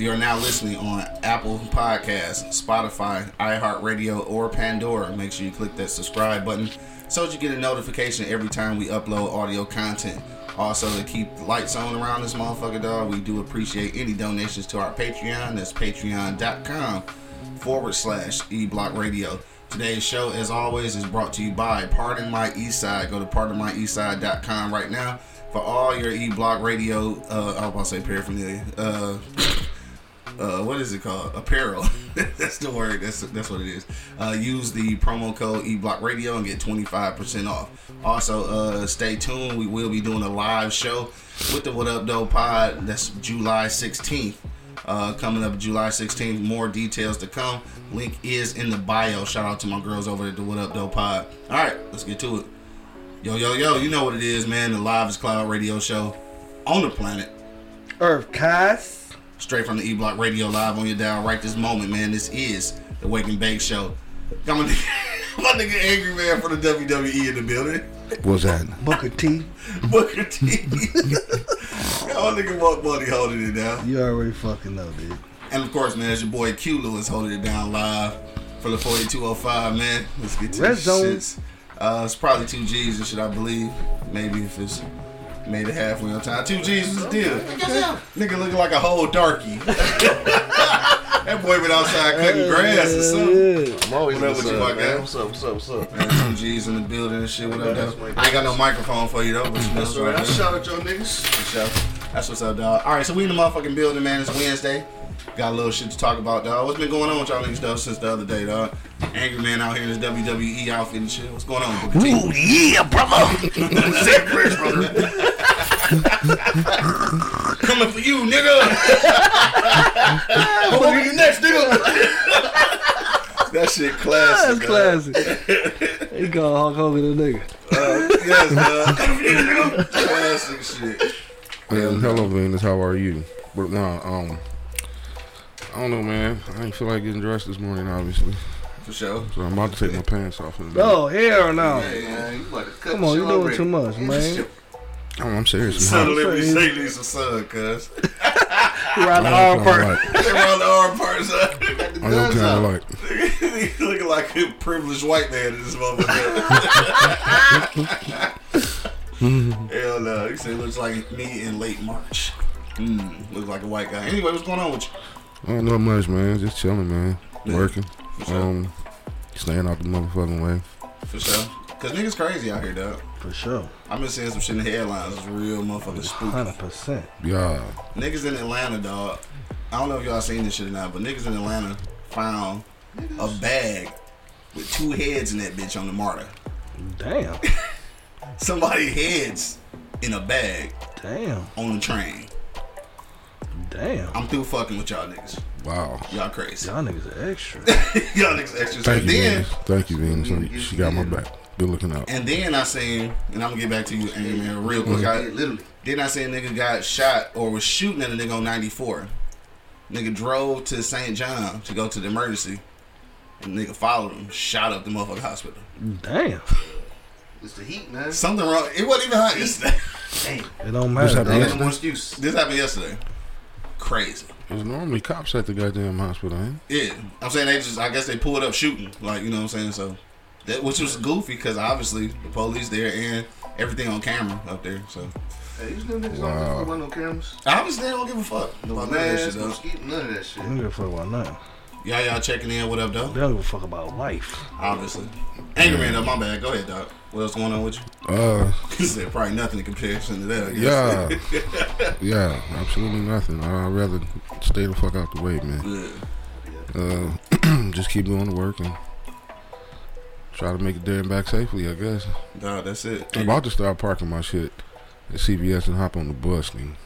You are now listening on Apple Podcasts, Spotify, iHeartRadio, or Pandora. Make sure you click that subscribe button so that you get a notification every time we upload audio content. Also, to keep the lights on around this motherfucker, dog, we do appreciate any donations to our Patreon. That's patreon.com forward slash eblock radio. Today's show, as always, is brought to you by Pardon My Eastside. Go to pardonmyeastside.com right now for all your eblock radio. Uh, I was about to say paraphernalia. Uh, uh, what is it called? Apparel. that's the word. That's that's what it is. Uh, use the promo code eBlock Radio and get 25% off. Also, uh, stay tuned. We will be doing a live show with the What Up Doe Pod. That's July 16th. Uh, coming up July 16th. More details to come. Link is in the bio. Shout out to my girls over at the What Up Doe Pod. All right, let's get to it. Yo, yo, yo, you know what it is, man. The Live is Cloud radio show on the planet Earth Cast. Straight from the E Block Radio live on your dial right this moment, man. This is the Wake and Bake Show. Got my nigga, my nigga Angry Man from the WWE in the building. What's that? Booker T. Booker T. Got my nigga Monk Money holding it down. You already fucking know, dude. And of course, man, it's your boy Q Lewis holding it down live for the 4205, man. Let's get to Red this Zone. shits. Uh, it's probably two G's and shit, I believe. Maybe if it's made it halfway on time. Two G's is the deal. Nigga looking like a whole darky. that boy been outside cutting grass or something. Yeah. I'm always What up in with the you, sun, my guy? man. What's up? What's up? What's up? Man, two G's in the building and shit. What up, though? I ain't got no microphone for you, though. But you know, That's right. I shout out y'all niggas. For sure. That's what's up, dog. All right, so we in the motherfucking building, man. It's Wednesday. Got a little shit to talk about, dog. What's been going on with y'all niggas, though, since the other day, dog? Angry man out here in his WWE outfit and shit. What's going on, Booker T? Ooh, yeah, brother. It fresh, brother. Coming for you, nigga. I'm gonna you next, nigga. that shit classic. That's dog. classic. he called Hulk Hogan a nigga. Uh, yes, dog. Coming for you, nigga. Classic shit. Man, hello, Venus. How are you? But no, um, I don't know, man. I ain't feel like getting dressed this morning, obviously. For sure. So I'm about to take my pants off in a minute. Oh, hell no. Hey, man, you about to cut Come on, you shit doing already. too much, man. Oh, I'm serious. I'm Son, hot. let me say need some sun, cuz. Around the I arm don't part. like. They the arm parts up. I don't guns kind out. of like. he looking like a privileged white man in this motherfucker. Hell no. He said it looks like me in late March. Mm, looks like a white guy. Anyway, what's going on with you? I don't know much, man. Just chilling, man. Yeah. Working. For sure. Um, staying out the motherfucking way. For sure. Cause niggas crazy out here, dog. For sure. I've been seeing some shit in the headlines. It's real motherfucking spooky. 100%. Yeah. Niggas in Atlanta, dog. I don't know if y'all seen this shit or not, but niggas in Atlanta found a bag with two heads in that bitch on the MARTA. Damn. Somebody heads in a bag Damn. on the train. Damn. I'm through fucking with y'all niggas. Wow. Y'all crazy. Y'all niggas are extra. y'all niggas extras. Thank and you, then Venus. Thank you, Venus. Mm-hmm. She got my back. Good looking out. and then I seen, and I'm gonna get back to you, Amy, man, real quick. Yeah, I, literally. then I seen a nigga got shot or was shooting at a nigga on 94. Nigga drove to St. John to go to the emergency. And nigga followed him, shot up the motherfucking hospital. Damn. It's the heat, man. Something wrong. It wasn't even hot yesterday. Damn. It don't matter. happening? Ain't no more excuse. This happened yesterday. Crazy. There's normally cops at the goddamn hospital, ain't? Yeah, I'm saying they just. I guess they pulled up shooting, like you know what I'm saying. So that which was goofy because obviously the police there and everything on camera up there. So Hey, these new niggas Wow. don't run no cameras. obviously they don't give a fuck No about none of that masks, shit no though. skeet, none of that shit. They don't give a fuck about nothing. Y'all y'all checking in. What up though? They don't give a fuck about life. Obviously. Angry man, though, my bad. Go ahead, dog. What else going on with you? Uh, He said probably nothing in comparison to that. I guess. yeah. yeah, absolutely nothing. I'd rather stay the fuck out the way, man. Yeah. Uh, just keep going to work and try to make it there and back safely, I guess. Dog, that's it. I'm about to start parking my shit at CVS and hop on the bus and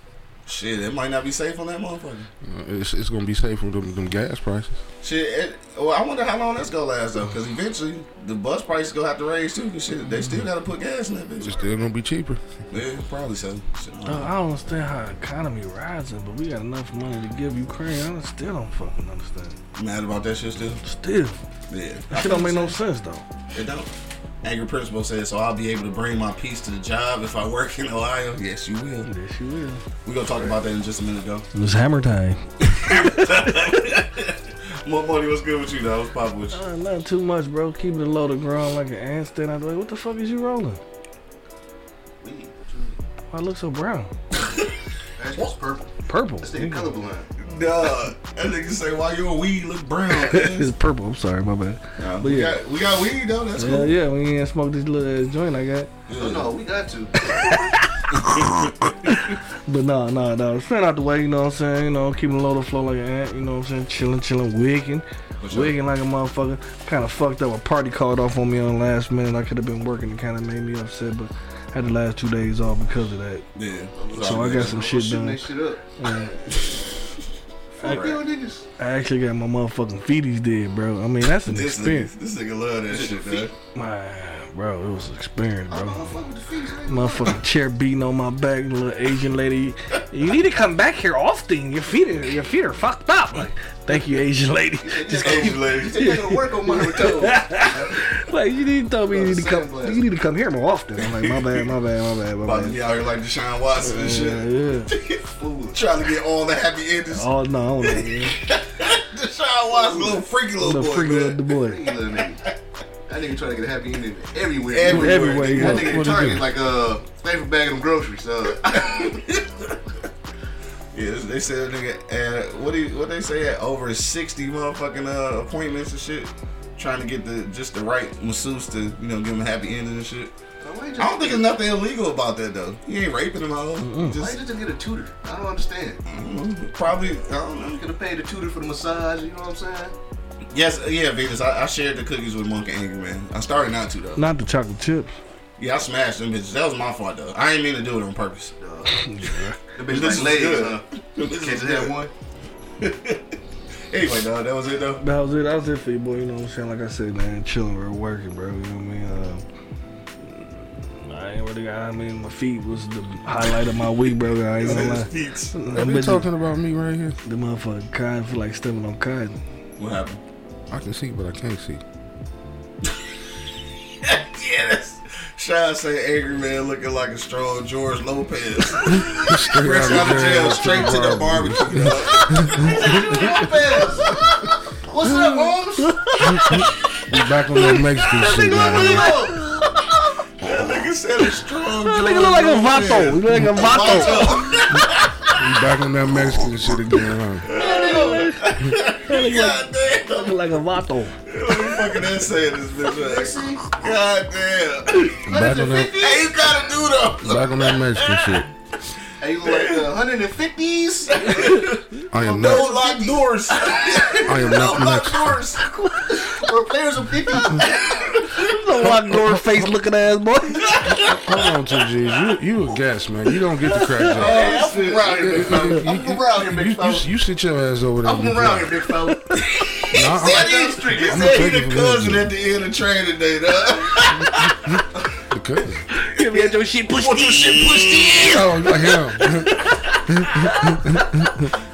Shit, it might not be safe on that motherfucker. Uh, It's, it's gonna be safe with them, them gas prices. Shit, it, well, I wonder how long that's gonna last though, because eventually the bus prices gonna have to raise too. 'cause shit, they still gotta put gas in that bitch. It's still gonna be cheaper. Yeah, probably so. Shit, I don't Uh. I don't understand how economy rising, but we got enough money to give Ukraine. I still don't fucking understand. mad about that shit still. Still, Yeah, that shit don't make no sense though. It don't. Angry Principal says, so I'll be able to bring my piece to the job if I work in Ohio. Yes, you will. Yes, you will. We're gonna talk about that in just a minute though. It was hammer time. Monk Money, what's good with you though? What's poppin' with you? Uh, not too much, bro. Keep it low to ground like an ant stand out the way. What the fuck is you rolling? Why I look so brown? That's just purple. Purple. This nigga colorblind. Duh. That nigga say, why you a weed look brown? it's purple. I'm sorry, my bad. Nah, But we, yeah. got, we got weed though. That's Yeah, cool. yeah. We ain't smoke this little ass joint I got. Oh no, we got to. But nah, nah, nah. Stand out the way, you know what I'm saying? You know, keeping the low to flow like an ant, you know what I'm saying? Chilling, chilling, wigging. sure. Wigging like a motherfucker. Kind of fucked up. A party called off on me on last minute. I could have been working. It kind of made me upset, but had the last two days off because of that. Yeah. So I got some shit done. shit up. And Fuck real niggas. I actually got my motherfucking feeties dead, bro. I mean, that's an This experience. nigga, this nigga love that shit, man. Man, bro, it was an experience, bro. fuck with the feet. Motherfucking chair beating on my back, little Asian lady. You need to come back here often. Your feet are your feet are fucked up. Like, thank you, Asian lady. Just Asian lady. You think I gotta work on my toe? like you need to tell me you need to come. Sunglasses. You need to come here more often. I'm like, my bad, my bad, my bad, my About to be out here like Deshaun Watson and shit. yeah. Trying to get all the happy endings. Oh no, I don't know, man. Deshaun Watson, little freaky little boy. freaky man. little boy. Freaky little nigga. That nigga trying to get a happy ending everywhere. Everywhere. Everywhere you That nigga What Target like uh, flavor bag of them groceries. Uh, Yeah, they said nigga, uh, what do you, what they say at over sixty motherfucking uh, appointments and shit, trying to get the just the right masseuse to you know give him a happy ending and shit. I don't think there's nothing illegal about that though. He ain't raping them all. He Why you Just just get a tutor? I don't understand. mm, probably I don't know. You could have paid the tutor for the massage. You know what I'm saying? Yes, yeah, Venus. I, I shared the cookies with Monk and Angry Man. I started not to though. Not the chocolate chips. Yeah, I smashed them bitches. That was my fault though. I ain't mean to do it on purpose. Yeah, The bitch This like legs. good. Huh? This is Can't just have one. Anyway, dog, that was it though. That was it. That was it for you, boy. You know what I'm saying? Like I said, man, chilling, bro, working, bro. You know what I mean? Uh, I ain't really got. I mean, my feet was the highlight of my week, bro. I ain't gonna lie. Feet. Them They bitches- talking about me right here. The motherfucking cotton feel like stepping on cotton. What happened? I can see, but I can't see. yeah, that's. Sean say angry man looking like a strong George Lopez. Straight Fresh out of jail, straight to the barbecue. dog. What's up, Holmes? We back on that Mexican shit now. That nigga said a strong That nigga look like a vato. He look like a vato. We back on that Mexican shit again, huh? God damn. Look like a vato. What the fucking essay in this bitch? man? God damn. Back on that, Hey, you gotta do though. back on that Mexican shit. Hey, you look like the 150s? I am No not. lock doors. I am No not lock Mexican. doors. or players of 50s? The lock door face looking ass boy. Hold on, two G's. You you a gas man. You don't get the crack job. Hey, oh, I'm from around here, big fella. I'm from around here, You, big you, fella. you sit your ass over there. I'm from and around here, big fella. Nah, He I'm- said he, he I'm said he the cousin at the end of training day, dog. because- Give me your shit pushed Want your shit pushed in. Oh, like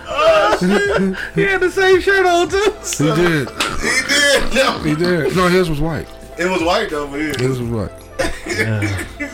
oh, him. He had the same shirt on too. He did. He did. No. He did. No, his was white. It was white though, but yeah. His was white.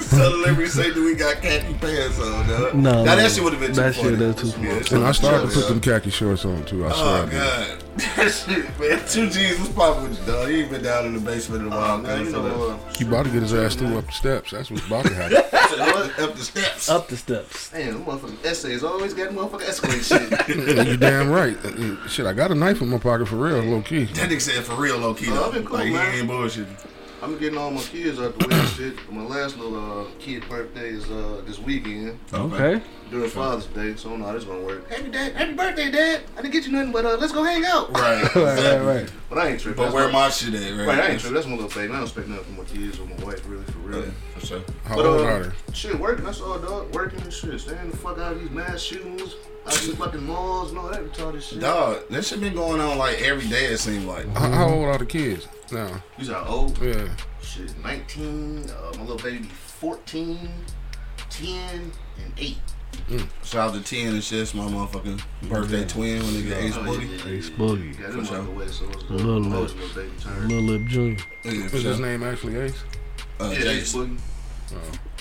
So the liberty say, "Do we got khaki pants on?" Dog? No, now that shit would have been too that funny. shit, that's too small. Yeah, that And I started to put them khaki shorts on too. I swear Oh I did. god, that shit, man. Two G's was popping with you, dog. He ain't been down in the basement in a while, Oh, man, you so know, uh, He about to get his ass through up the steps. That's what's about to happen. up the steps. Up the steps. damn, them motherfucking essays always got motherfucking escalate shit. Yeah, you damn right. Uh, Shit, I got a knife in my pocket for real, low key. That nigga said for real, low key Oh, though. I've been cool, like man. he ain't bullshitting. I'm getting all my kids out the way and shit. My last little uh, kid birthday is uh, this weekend Okay. during Father's Day, so I don't know how this gonna work. Happy dad, happy birthday, dad! I didn't get you nothing, but uh, let's go hang out. Right. Right, right, right. But But I ain't tripping. But That's where my- my shit at, right? Right, I ain't tripping. That's my little baby. I don't expect nothing from my kids or my wife, really, for real. Yeah, for sure. How But, old uh, are they? Shit, working. That's all, dog. Working and shit. Staying the fuck out of these mass shootings, out of these fucking malls and all that retarded shit. Dog, that shit been going on like every day. It seems like. How, how old are the kids now? These are old. Yeah. Shit, 19. Uh, my little baby, 14, 10, and 8. Shout out to Ten and shit. It's my motherfucking birthday twin when they get Ace Oh, Boogie. yeah, yeah, Ace. Boogie. Got For out the sure. way, so it's the Little little, Lip. little. Lil Lip Jr. Yeah, for Is his name actually Ace? Uh, Yeah, Jace. Ace Boogie.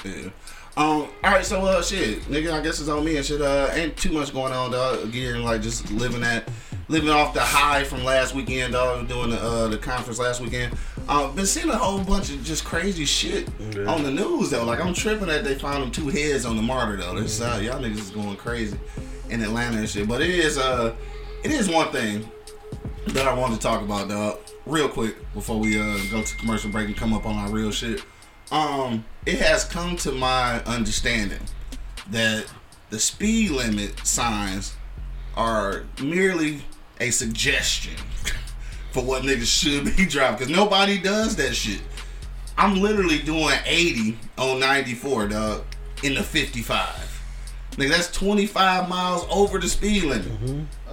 Yeah. Um. All right. So, uh, shit, nigga. I guess it's on me and shit. Uh, ain't too much going on, dog. Again, like just living that, living off the high from last weekend, dog. Doing the uh the conference last weekend. Uh, been seeing a whole bunch of just crazy shit Yeah. on the news though. Like I'm tripping that they found them two heads on the MARTA though. This uh, y'all niggas is going crazy in Atlanta and shit. But it is uh, it is one thing that I wanted to talk about, dog. Real quick before we uh go to commercial break and come up on our real shit. Um, it has come to my understanding that the speed limit signs are merely a suggestion for what niggas should be driving because nobody does that shit. I'm literally doing 80 on 94, dog, in the 55. Nigga, that's 25 miles over the speed limit.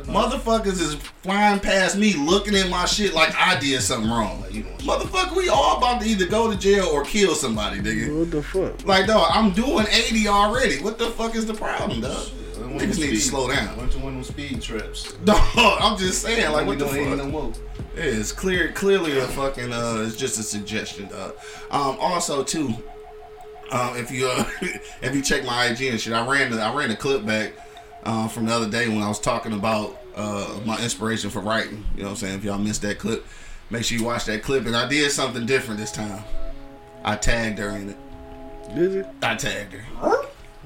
Motherfuckers is flying past me looking at my shit like I did something wrong. you doing. Motherfucker, we all about to either go to jail or kill somebody, nigga. What the fuck? Like, dog, I'm doing 80 already. What the fuck is the problem, dog? Niggas need to slow down. Went to one of them speed trips. Dog, I'm just saying, like, what the doing 80 fuck? no more. Yeah, it's clear, clearly a fucking, uh, it's just a suggestion, dog. Um, also, too, um, if you, uh, if you check my IG and shit, I ran the, I ran the clip back, uh, from the other day when I was talking about, uh, my inspiration for writing. You know what I'm saying? If y'all missed that clip, make sure you watch that clip. And I did something different this time. I tagged her in it. Did you? I tagged her.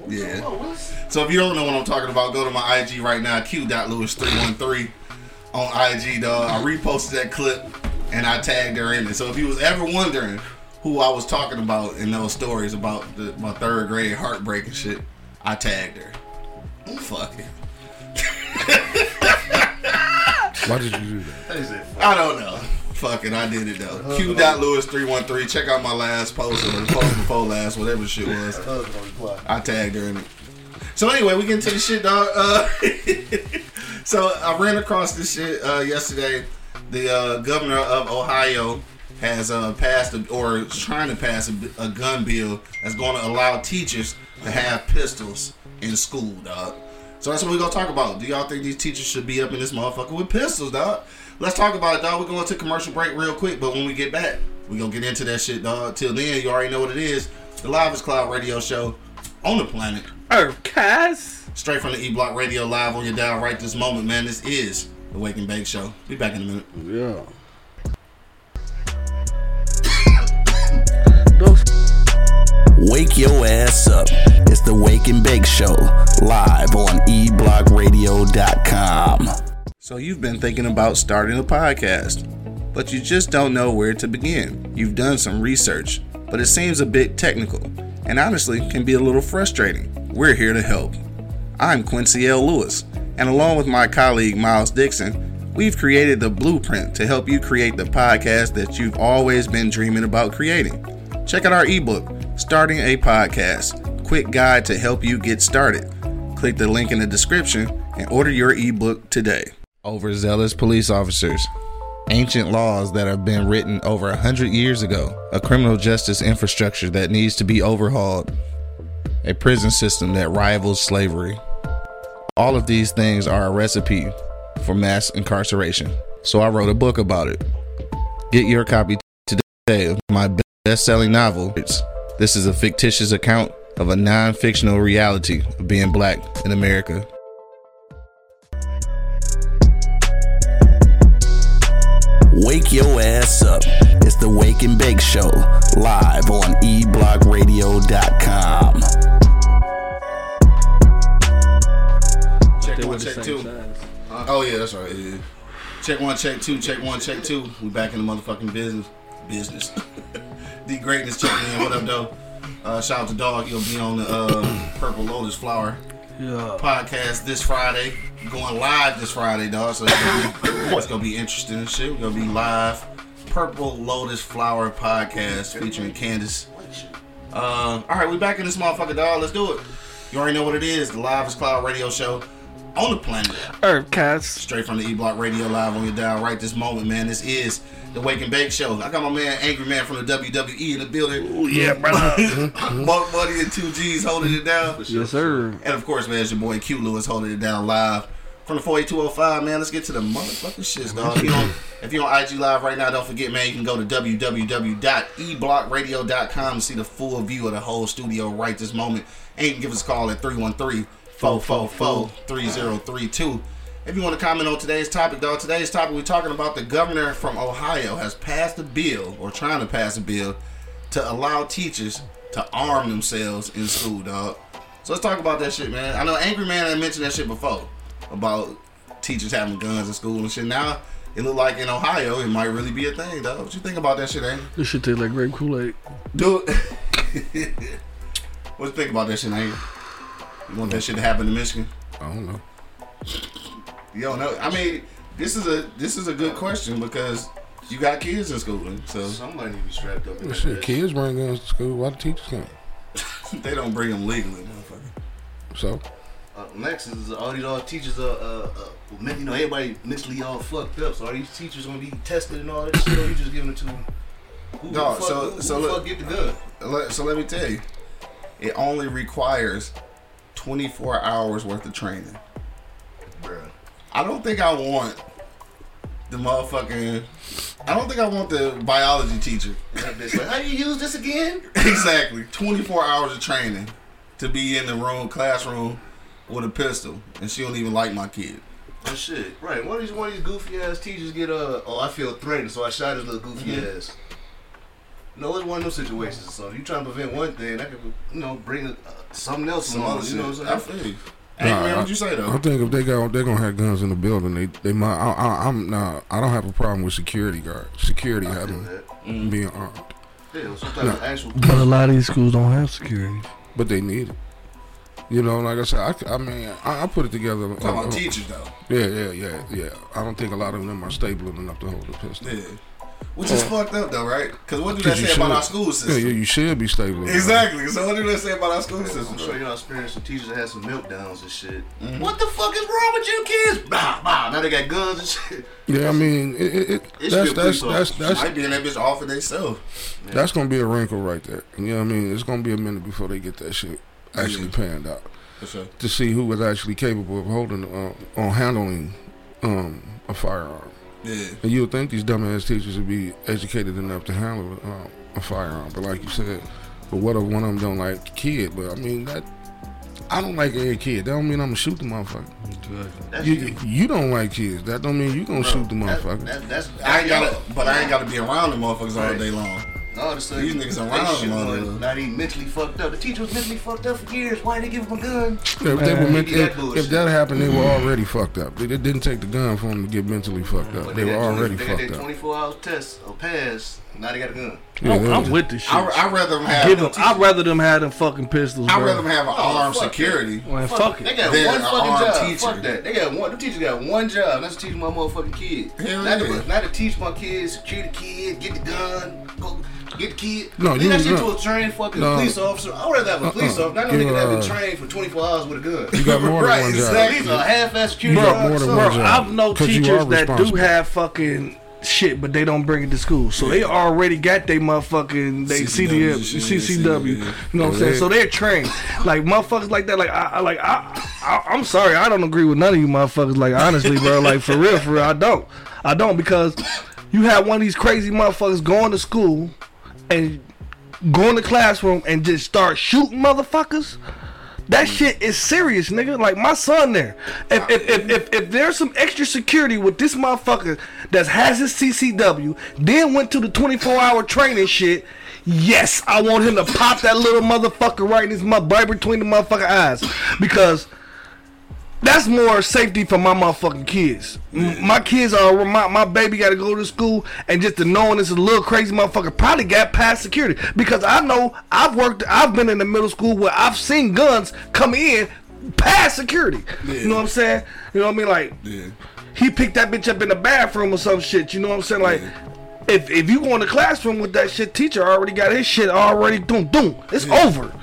Yeah. So if you don't know what I'm talking about, go to my IG right now, q.lewis313 on IG, dog. I reposted that clip and I tagged her in it. So if you was ever wondering who I was talking about in those stories about the, my third grade heartbreak and shit, I tagged her. Fuck it. Why did you do that? That is it. I don't know. Fuck it, I did it though. Q.lewis313. Check out my last post or the post before last, whatever the shit was. I tagged her in it. So anyway, we get into the shit, dog. Uh, so I ran across this shit uh, yesterday. The uh, governor of Ohio has uh, passed a, or is trying to pass a, a gun bill that's going to allow teachers to have pistols in school, dog. So that's what we're gonna talk about. Do y'all think these teachers should be up in this motherfucker with pistols, dog? Let's talk about it, dog. We're going to commercial break real quick, but when we get back, we're gonna get into that shit, dog. Till then, you already know what it is. The Live is Cloud Radio Show on the planet. Earth Cast. Straight from the E Block Radio Live on your dial right this moment, man. This is the Wake and Bake Show. Be back in a minute. Yeah. Wake your ass up. It's the Wake and Bake Show, live on eblockradio.com. So you've been thinking about starting a podcast, but you just don't know where to begin. You've done some research, but it seems a bit technical and honestly can be a little frustrating. We're here to help. I'm Quincy L. Lewis, and along with my colleague Miles Dixon, we've created the blueprint to help you create the podcast that you've always been dreaming about creating. Check out our ebook, Starting a Podcast Quick Guide to Help You Get Started. Click the link in the description and order your ebook today. Overzealous police officers. Ancient laws that have been written over a hundred years ago. A criminal justice infrastructure that needs to be overhauled. A prison system that rivals slavery. All of these things are a recipe for mass incarceration. So I wrote a book about it. Get your copy today of my best selling novel. This is a fictitious account of a non fictional reality of being black in America. Wake your ass up. It's the Wake and Bake Show, live on eblockradio.com. one, check same two. size. Oh yeah, that's right. Yeah. Check one, check two, check one, check two. We back in the motherfucking business. Business. the greatness checking in. What up, though? Uh, shout out to Dog. He'll be on the uh, Purple Lotus Flower Yeah. podcast this Friday. Going live this Friday, dog. So it's gonna be, it's gonna be interesting and shit. We're gonna be live. Purple Lotus Flower podcast featuring Candace. Um, all right, we back in this motherfucker, dog. Let's do it. You already know what it is. The Live is Cloud radio show on the planet. Earth cats. Straight from the E Block Radio Live on your dial right this moment, man. This is the Wake and Bake Show. I got my man Angry Man from the WWE in the building. Oh yeah, brother. Monk Money and two G's holding it down. yes, sir. And of course, man, it's your boy Q Lewis holding it down live from the 48205, man. Let's get to the motherfucking shits, dog. If you on, if you're on IG Live right now, don't forget, man, you can go to www.eblockradio.com and see the full view of the whole studio right this moment. And you can give us a call at 313-444-3032. If you want to comment on today's topic, though, today's topic, we're talking about the governor from Ohio has passed a bill, or trying to pass a bill, to allow teachers to arm themselves in school, dog. So let's talk about that shit, man. I know Angry Man had mentioned that shit before about teachers having guns in school and shit. Now it look like in Ohio it might really be a thing, dog. What you think about that shit, Angry? This shit tastes like grape Kool Aid. Dude, what you think about that shit, Angry? You want that shit to happen in Michigan? I don't know. You don't know. I mean, this is a this is a good question because you got kids in school, so Somebody need to be strapped up. in Well, that shit, bitch. kids bring guns to school. Why the teachers can't? they don't bring them legally, motherfucker. So Uh, next is all these all teachers are, uh, uh, you know, everybody mentally all fucked up. So are these teachers gonna be tested and all that shit? Or you just giving it to them? Who, Dog, who the fuck, so- who, who so the look- fuck get the gun? Let- So let me tell you, it only requires 24 hours worth of training. Bruh. I don't think I want the motherfucking. I don't think I want the biology teacher. That bitch like, how you use this again? exactly. 24 hours of training to be in the room, classroom with a pistol, and she don't even like my kid. Oh shit. Right. One of these one of these goofy ass teachers get uh oh I feel threatened, so I shot his little goofy Mm-hmm. ass. No, it's one of those situations. So if you trying to prevent one thing, that could you know bring uh, something else Some along. other You know shit. what I I'm saying? feel you. Nah, Hey, man, what'd you say though? I think if they got they're gonna have guns in the building, they they might. I, I, I'm nah. I don't have a problem with security guard, security I having that. being armed, Yeah, some actual. But a lot of these schools don't have security. but they need it. You know, like I said, I, I mean, I, I put it together. Talking uh, about uh, teachers though. Yeah, yeah, yeah, yeah. I don't think a lot of them are stable enough to hold a pistol. Yeah. Which is fucked up though, right? Because what do that 'Cause you say about should. our school Yeah, system? yeah, you should be stable. enough. Exactly. So what do that say about our school system? I'm sure y'all experienced some teachers that had some meltdowns and shit. Mm-hmm. What the fuck is wrong with you kids? Bah, bah. Now they got guns and shit. Yeah, I mean, it, it, it, It's that's good that's police that's officers. that's Might be in that bitch off of themselves. that's gonna be a wrinkle right there. You know what I mean? It's gonna be a minute before they get that shit actually panned out sure. to see who was actually capable of holding uh, on handling um, a firearm. Yeah. And you would think these dumbass teachers would be educated enough to handle uh, a firearm, but like you said, but what if one of them don't like kid? But I mean that. I don't like any kid. That don't mean I'm gonna shoot the motherfucker. That's You, you. you don't like kids. That don't mean you gonna Bro, shoot the motherfucker. that- that's, I ain't gotta, but I ain't gotta be around the motherfuckers all day long. All of a sudden, These niggas are around shoot them all one, day. Now they mentally fucked up. The teacher was mentally fucked up for years. Why did they give him a gun? If, they were meant, if, that if that happened, they were already fucked up. It, it didn't take the gun for them to get mentally fucked up. But They were got 20 already they got fucked up. 24 hour test or pass. Now they got a gun. Yeah, I'm, they I'm was- with this shit. I I'd rather them have. Give them, I'd rather them have them fucking pistols. I'd rather them have an Oh, armed fuck security. Man, fuck They it. got They're one fucking job. teacher. Fuck that. They got one. The teachers got one job. That's to teach my motherfucking kids. Hell not, yeah. to, not to teach my kids, secure the kids, get the gun, go get the kid. No, Leave you- that shit to a trained fucking No. police officer. I would rather have a uh-uh. police Uh-uh. officer. Not know Give, nigga that been trained for 24 hours with a gun. You got more than Right, one job. exactly. These are half-ass security You got guards. more than son. one job. I've know 'Cause you teachers that do have fucking shit, but they don't bring it to school. So they already got they motherfucking they CCW, CDF, shit, CCW. You know what I'm saying? So they're trained. Like motherfuckers like that. Like I, I like I, I, I'm sorry, I don't agree with none of you motherfuckers. Like honestly, bro. Like for real, for real, I don't. I don't because you have one of these crazy motherfuckers going to school and go in the classroom and just start shooting motherfuckers. That mm. shit is serious, nigga. Like my son there. If if, if, if if there's some extra security with this motherfucker that has his CCW, then went to the 24 hour training shit, yes, I want him to pop that little motherfucker right in his mouth, right between the motherfucker eyes. Because that's more safety for my motherfucking kids. M- My kids are my, my baby got to go to school, and just to knowing this is a little crazy motherfucker probably got past security because I know I've worked, I've been in the middle school where I've seen guns come in past security. You know what I'm saying? You know what I mean? Like Yeah. he picked that bitch up in the bathroom or some shit. You know what I'm saying? Like, if if you go in the classroom with that shit, teacher already got his shit already. Doom doom. It's over.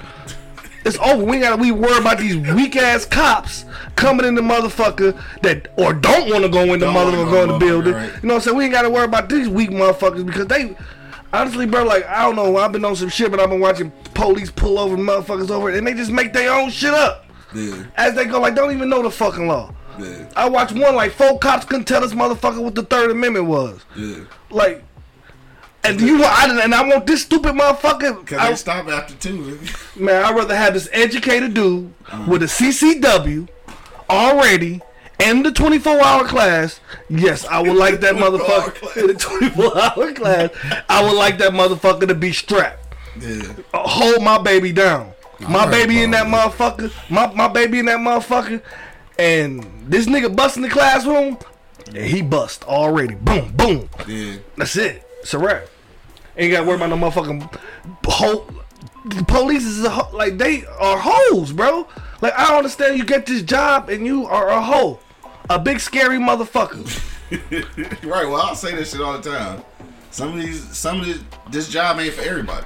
It's over. We gotta we worry about these weak ass cops coming in the motherfucker that or don't want to go in the Don't motherfucker go go in the building. right. You know what I'm saying? We ain't gotta worry about these weak motherfuckers because they. Honestly, bro, like I don't know. I've been on some shit, but I've been watching police pull over motherfuckers over, and they just make their own shit up Yeah. as they go. Like don't even know the fucking law. Yeah. I watched one like four cops couldn't tell this motherfucker what the Third Amendment was. Yeah. Like, and you know, I and I want this stupid motherfucker. Cause I- they stop after two. man, I'd rather have this educated dude Uh-huh. with a CCW already and the 24 hour class. Yes, I would like that motherfucker in the 24 hour class. I would like that motherfucker to be strapped. Yeah. Uh, hold my baby down. My baby in that motherfucker. My my baby in that motherfucker. And this nigga busting the classroom. And he bust already. Boom, boom. Yeah. That's it. It's a wrap. Ain't got to worry about no motherfucking ho- the police is a ho- like they are hoes, bro. Like I don't understand. You get this job and you are a hoe, a big scary motherfucker. Right. Well, I'll say this shit all the time. Some of these, some of this, this job ain't for everybody.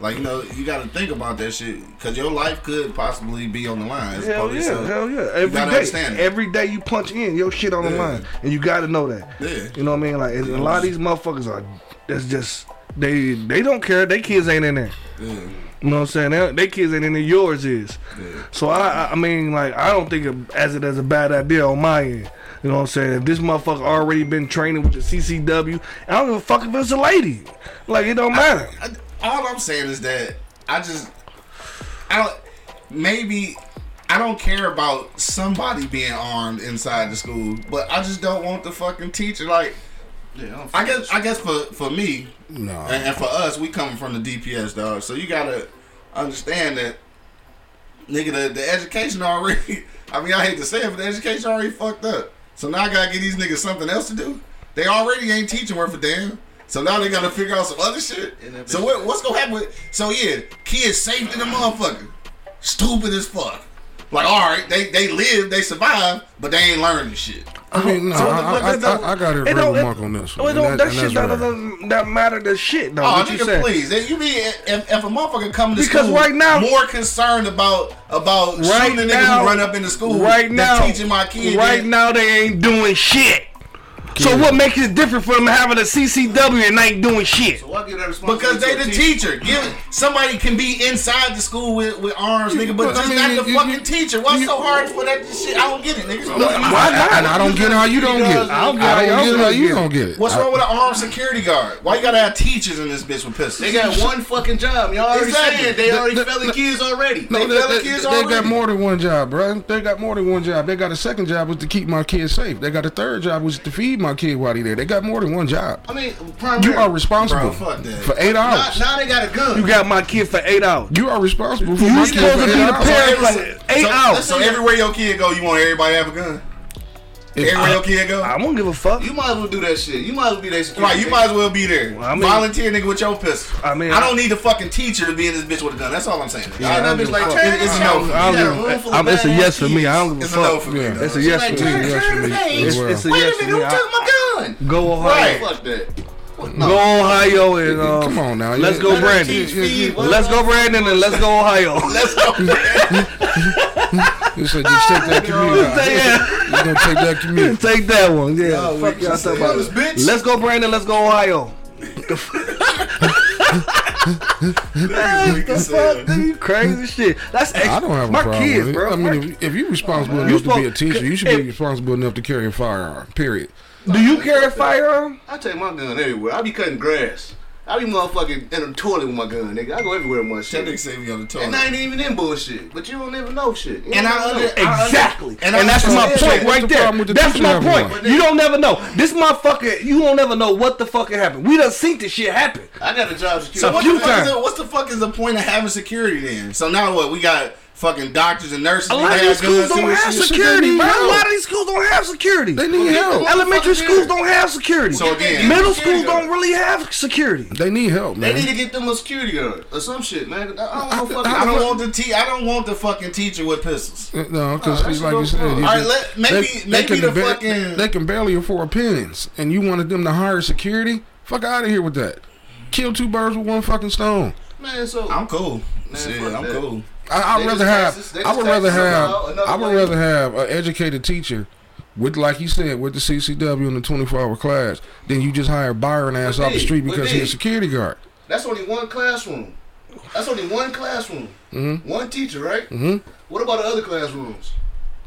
Like you know, you got to think about that shit because your life could possibly be on the line. as Hell police, yeah, so hell yeah. Every gotta day, every day you punch in, your shit on the line, and you got to know that. Yeah. You know what I mean? Like a lot of these motherfuckers are. That's just they. They don't care. They kids ain't in there. Yeah. You know what I'm saying? They, they kids ain't in there. Yours is. Yeah. So I, I- I mean, like, I don't think of, as it as a bad idea on my end. You know what I'm saying? If this motherfucker already been training with the CCW, I don't give a fuck if it's a lady. Like, it don't matter. I, all I'm saying is that I just, I don't, maybe I don't care about somebody being armed inside the school, but I just don't want the fucking teacher. Like, Yeah, I guess, I guess for for me No. and, and for us, we coming from the DPS dog, so you gotta understand that, nigga, the, the education already. I mean, I hate to say it, but the education already fucked up. So now I gotta give these niggas something else to do. They already ain't teaching worth a damn. So now they gotta figure out some other shit. So what, what's gonna happen with? So yeah, kids safe in the motherfucker, stupid as fuck. Like all right, they they live, they survive, but they ain't learning shit. I mean, no, So, I, I, but it don't- I, I got to it agree with Mark on this one. it don't- and that, shit that doesn't that matter the shit though. Oh, what you nigga, please. If You be if, if a motherfucker coming to Because school right now- more concerned about about Right shooting a nigga now- who run up in the school Right now, teaching my kid. right that- now they ain't doing shit. So what makes it different from having a CCW and ain't doing shit? So why give that Because they to the teacher. Give somebody can be inside the school with, with arms, nigga, but But, I mean, not the you- fucking you- teacher. What's you- so hard for that shit? I don't get it, nigga. Why not? And I don't get how you don't get it. I don't get I don't y'all get how don't you get it. don't get it. What's wrong with an armed security guard? Why you gotta have teachers in this bitch with pistols? They got one fucking job. Y'all already Exactly. saying they already The- the- kids already. No, They they, felon they- kids they already. got more than one job, bro. They got more than one job. They got a second job was to keep my kids safe. They got a third job was to feed my kid while they there. They got more than one job. I mean, primarily, You are responsible Bro, fuck that. for eight hours. now they got a gun. You got my kid for eight hours. You are responsible for You my kid for eight be the hours. parent So for eight so, hours. So everywhere your kid go, you want everybody to have a gun? If Everywhere I- go? I won't give a fuck. You might as well do that shit. You might as well be their security. Right, you might as well be there. Well, I mean- Volunteer nigga with your pistol. I mean, I I- don't need the fucking teacher to be in this bitch with a gun. That's all I'm saying. Yeah, All I that bitch like a fuck. it's a I no for I me. don't You got a give room a- full of I'm- It's a yes for me. I don't give a It's a no for me. Yeah. It's a yes like, for me. turn, Yes for me. turn, hey, as It's, it's a Wait yes a for minute, me. who took my gun? Go Ohio. Right. Fuck that. What- Go Ohio and um, Come on now. Let's go, you- Brandon. Let's go, Brandon, and let's go, Ohio. Let's go. You said just take that commute out. Yeah. You gonna take that commute? Take that one. Yeah. Yo, Fuck y'all talking about. this bitch. Let's go, Brandon. Let's go, Ohio. Nigga The fuck, dude? Crazy shit. That's I don't have a my problem kids, with it. bro. I mean, if, if you're responsible You enough to be a teacher, you should be responsible enough to carry a firearm. Period. do you carry a firearm? I take my gun everywhere. I be cutting grass. I be motherfucking in the toilet with my gun, nigga. I go everywhere with my shit. That nigga say we on the toilet. And I ain't even in bullshit. But you don't ever know shit. You And I never under- know. I Exactly. and And, I that's my point What's right the there. with the That's my point. one? You don't never know. This motherfucker, you don't never know what the fuck happened. We done seen this shit happen. I got a job security. So what the, fuck is the, what's the fuck is the point of having security then? So now what? We got fucking doctors and nurses. A lot of these schools don't have security, bro. A lot of these schools don't have security. They need help. Elementary schools don't have security. So again, middle schools don't really have security. They need help, man. They need to get them a security guard or some shit, man. I don't fucking. I don't want the te- I don't want the fucking teacher with pistols. Uh, No, because Oh, like you said, All right, let- maybe- maybe can the ba- fucking- they can barely afford pens, and you wanted them to hire security. Fuck out of here with that. Kill two birds with one fucking stone. Man, so I'm cool. Man, Shit, I'm that. cool. I, I'd rather have. tax I would rather have. I would rather have an educated teacher with, like you said, with the CCW in the 24 hour class than you just hire Byron ass But off the street because he's a security guard. that's only one classroom. That's only one classroom. Mhm. One teacher, right? Mhm. What about the other classrooms?